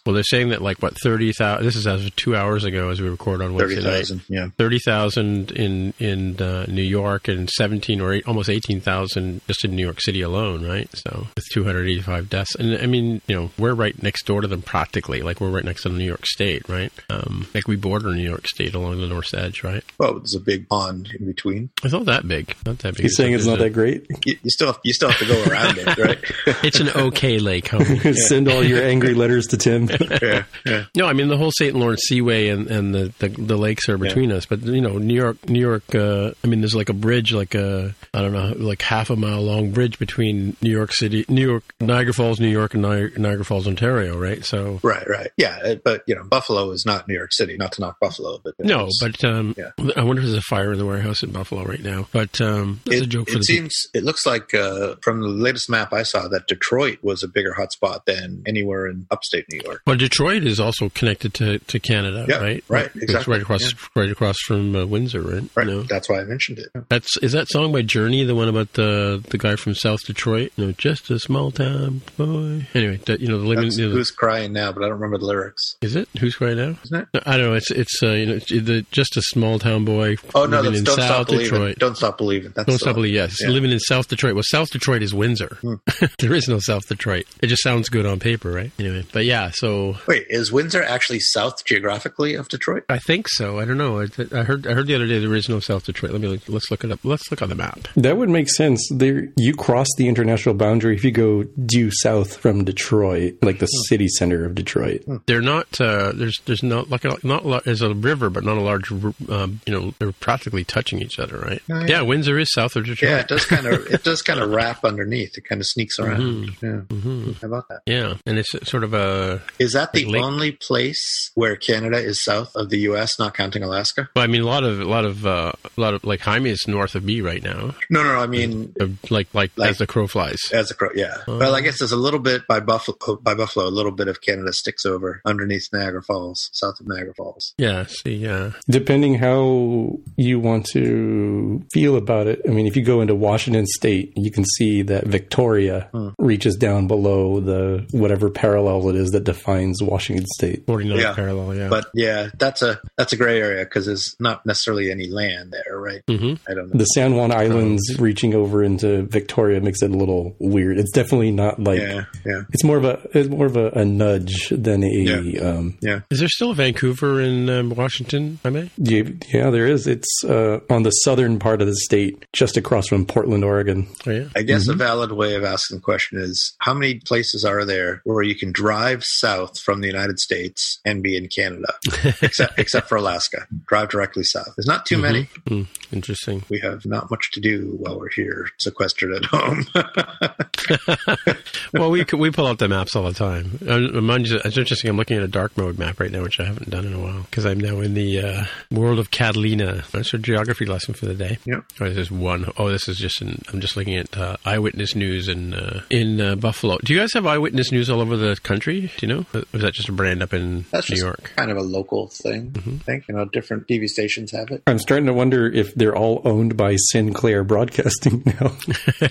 Well, they're saying that like what thirty thousand. This is as of two hours ago, as we record on Wednesday night. 30,000. Yeah. Thirty thousand in in uh, New York and seventeen or eight, almost eighteen thousand just in New York City alone, right? So with two hundred eighty-five deaths, and I mean, you know, we're right next door to them practically. Like we're right next to New York State, right? Um, like we border New York State along the north edge, right? Well, there's a big pond in between. It's not that big, not that big. He's saying it's not that great. You, you still have, you still have to go around it, right? It's an okay lake, homie. Send all your angry letters to Tim. yeah, yeah. No, I mean the whole St. Lawrence Seaway and, and the, the the lakes are between us. But you know, New York, New York. Uh, I mean, there's like a bridge, like a I don't know, like half a mile long bridge between New York City, New York, Niagara Falls, New York, and Ni- Niagara Falls, Ontario, right? So Right, right. Yeah, uh, but you know, Buffalo is not New York City. Not to knock Buffalo, but no, but um, Yeah. I wonder if there's a fire in the warehouse in Buffalo right now. But um, that's it, a joke it for the people. seems it looks like uh, from the latest map I saw that Detroit was a bigger hotspot than anywhere in upstate New York. Well, Detroit is also connected to, to Canada, Yeah, right? right, It's exactly, right across, right across from uh, Windsor, right? Right. Know? That's why I mentioned it. That's is that song by Journey, the one about the the guy from South Detroit? You know, just a small town boy. Anyway, that, you know, the living. You know, who's crying now, but I don't remember the lyrics. is it who's crying now? Isn't it? No, I don't know. It's it's uh, you know, it's the just a small town boy. Oh no, that's in Don't South Stop Believing. Detroit. Don't Stop Believing. That's Don't stop believing. Yes, Yeah. Hmm. living in South Detroit. Well, South Detroit is Windsor. there is no South Detroit. It just sounds good on paper, right? Anyway, but yeah. So Wait, is Windsor actually south geographically of Detroit? I think so. I don't know. I, I heard I heard the other day there is no South Detroit. Let me look, let's look it up. Let's look on the map. That would make sense. There, you cross the international boundary if you go due south from Detroit, like the city center of Detroit. They're not. Uh, there's there's not like a, not a, there's a river, but not a large. Um, you know, they're practically touching each other, right? Oh, yeah. yeah. Windsor is south of Detroit. Yeah, it does kind of it does kind of wrap underneath. It kind of sneaks around. Mm-hmm. Yeah, how about that? Yeah, and it's sort of a. Is that the lake- only place where Canada is south of the U.S., not counting Alaska? Well, I mean, a lot of a lot of uh, a lot of like Jaime is north of me right now, No, no, no. I mean, Uh, like like, Like- as the crow flies. as a crow. Yeah. well, I guess there's a little bit by Buffalo. By Buffalo, a little bit of Canada sticks over underneath Niagara Falls, south of Niagara Falls. Yeah. See. Yeah. Depending how you want to feel about it, I mean, if you go into Washington State, you can see that Victoria reaches down below the whatever parallel it is that defines Washington State. Forty nine Yeah. parallel. Yeah. But yeah, that's a that's a gray area because there's not necessarily any land there, right? hmm I don't know. The San Juan Islands reaching over into Victoria makes it a little weird. It's definitely not like yeah, yeah, it's more of a it's more of a, a nudge than a Yeah. um, yeah. Is there still a Vancouver in um, Washington? Jaime? yeah, yeah there is. It's uh, on the southern part of the state, just across from Portland, Oregon. Oh yeah. I guess Mm-hmm. a valid way of asking the question is how many places are there where you can drive south from the United States and be in Canada, except except for Alaska? Drive directly south. There's not too many. Mm, interesting. We have not much to do while we're here, sequestered at home. well, we we pull out the maps all the time. Uh, mind you, it's interesting. I'm looking at a dark mode map right now, which I haven't done in a while because I'm now in the uh, world of Catalina. That's our geography lesson for the day. Yep. Oh, this is one. Oh, this is just. An, I'm just looking at uh, eyewitness news in uh, in uh, Buffalo. Do you guys have eyewitness news all over the country? Do you know? Or is that just a brand up in That's New just York? kind of a local thing. Mm-hmm. I think you know different TV stations have it. I'm starting to wonder if they're all owned by Sinclair Broadcasting now.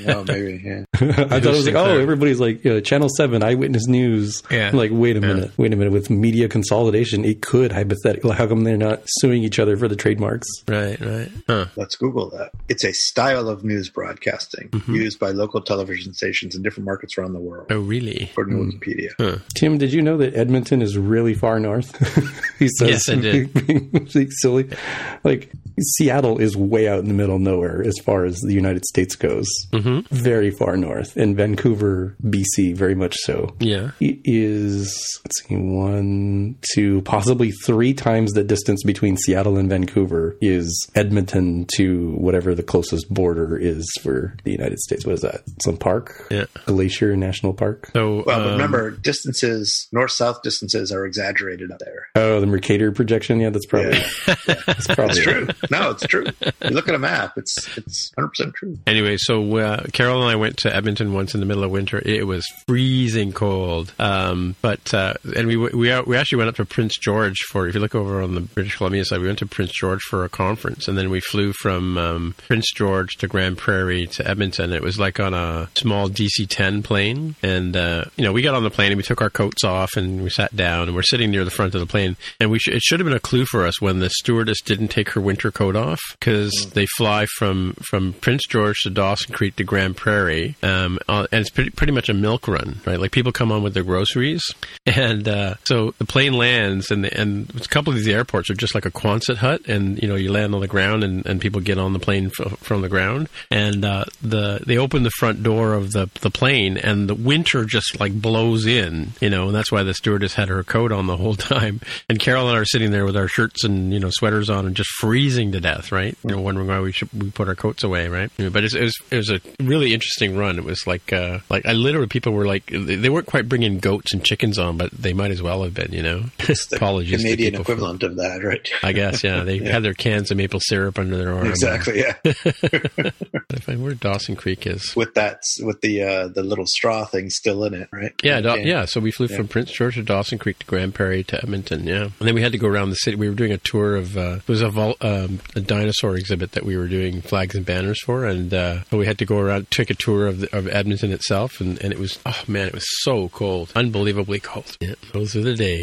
No, maybe yeah. I thought thought it was like, oh, everybody's like uh, Channel Seven, Eyewitness News. Yeah. I'm like, wait a minute, wait a minute. With media consolidation, it could hypothetically. How come they're not suing each other for the trademarks? Right, right. Huh. Let's Google that. It's a style of news broadcasting used by local television stations in different markets around the world, Oh, really? according to Wikipedia. Tim, did you know that Edmonton is really far north? he says, Yes, I did. being like silly. Like Seattle is way out in the middle of nowhere as far as the United States goes. Mm-hmm. Very far north, and Vancouver, BC, very much so. Yeah. It is let's see, one, two, possibly three times the distance between Seattle and Vancouver is Edmonton to whatever the closest border is for the United States. What is that? Some park? Yeah. Glacier National Park. So, Well, but um, remember, distances, north south distances are exaggerated up there. Oh, the Mercator projection. Yeah, that's probably that's probably It's true. no, it's true. You look at a map, it's it's 100% true. Anyway, so uh, Carol and I went to Edmonton once in the middle of winter. It was freezing cold, um, but uh, and we we we actually went up to Prince George for. If you look over on the British Columbia side, we went to Prince George for a conference, and then we flew from um, Prince George to Grande Prairie to Edmonton. It was like on a small DC-10 plane, and uh, you know we got on the plane and we took our coats off and we sat down and we're sitting near the front of the plane, and we sh- it should have been a clue for us when the stewardess didn't take her winter coat off because they fly from from Prince George to Dawson Creek to Grande Prairie, um, uh, and it's pretty, pretty much a milk run, right? Like people come on with their groceries, and uh, so the plane lands, and and a couple of these airports are just like a Quonset hut, and you know you land on the ground, and, and people get on the plane f- from the ground, and uh, the they open the front door of the the plane, and the winter just like blows in, you know, and that's why the stewardess had her coat on the whole time, and Carol and I are sitting there with our shirts and you know sweaters on and just freezing to death, right? You know, wondering why we should we put our coats away, right? But it was it was a really interesting run. It was like uh, like I literally people were like they weren't quite bringing goats and chickens on, but they might as well have been, you know. The Canadian people for- equivalent of that, right? I guess, yeah. They had their cans of maple syrup under their arm. Exactly, yeah. I find where Dawson Creek is. with that, with the uh, the little straw thing still in it, right? Yeah, Da- yeah. So we flew from Prince George to Dawson Creek to Grande Prairie to Edmonton. Yeah, and then we had to go around the city. We were doing a tour of uh, it was a, vol- um, a dinosaur exhibit that we were doing flags and banners for, and uh, we had to go around, take a tour of the, of Edmonton itself, and, and it was oh man, it was so cold, unbelievably cold. Yeah, those are the days.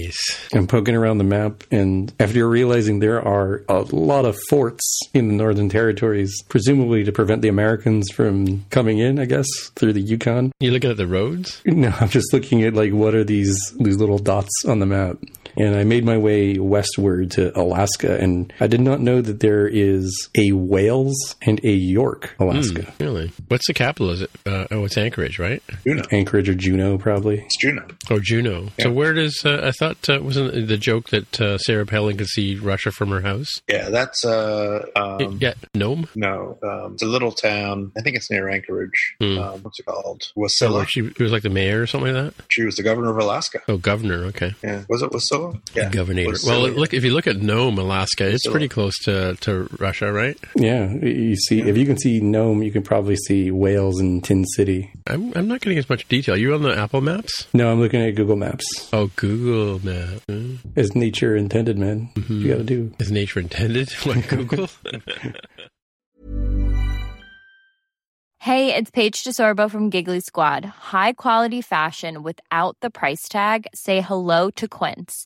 I'm poking around the map, and after realizing there are a lot of forts in the Northern Territories, presumably to prevent the Americans from coming in, I guess, through the Yukon. You looking at the roads? No, I'm just looking at like what are these these little dots on the map. And I made my way westward to Alaska, and I did not know that there is a Wales and a York, Alaska. Really? What's the capital? Is it? Uh, oh, it's Anchorage, right? Juneau. Anchorage or Juneau, probably. It's Juneau. Oh, Juneau. So where does uh, I thought uh, wasn't the joke that uh, Sarah Palin could see Russia from her house? Yeah, that's uh, um, yeah, Nome. no, um, it's a little town. I think it's near Anchorage. Hmm. Um, what's it called? Oh, Wasilla. she, she was like the mayor or something like that. She was the governor of Alaska. Oh, governor. Okay, Yeah, was it Wasilla? Yeah, governor. Well, look if you look at Nome, Alaska, it's Wasilla. pretty close to, to Russia, right? Yeah, you see, if you can see Nome, you can probably see Wales and Tin City. I'm I'm not getting as much detail. You on the Apple Maps? No, I'm looking at Google Maps. Oh, Google Map. Hmm. As nature intended, man. You got to do. Is nature intended? What Google? Hey, it's Paige DeSorbo from Giggly Squad. High quality fashion without the price tag. Say hello to Quince.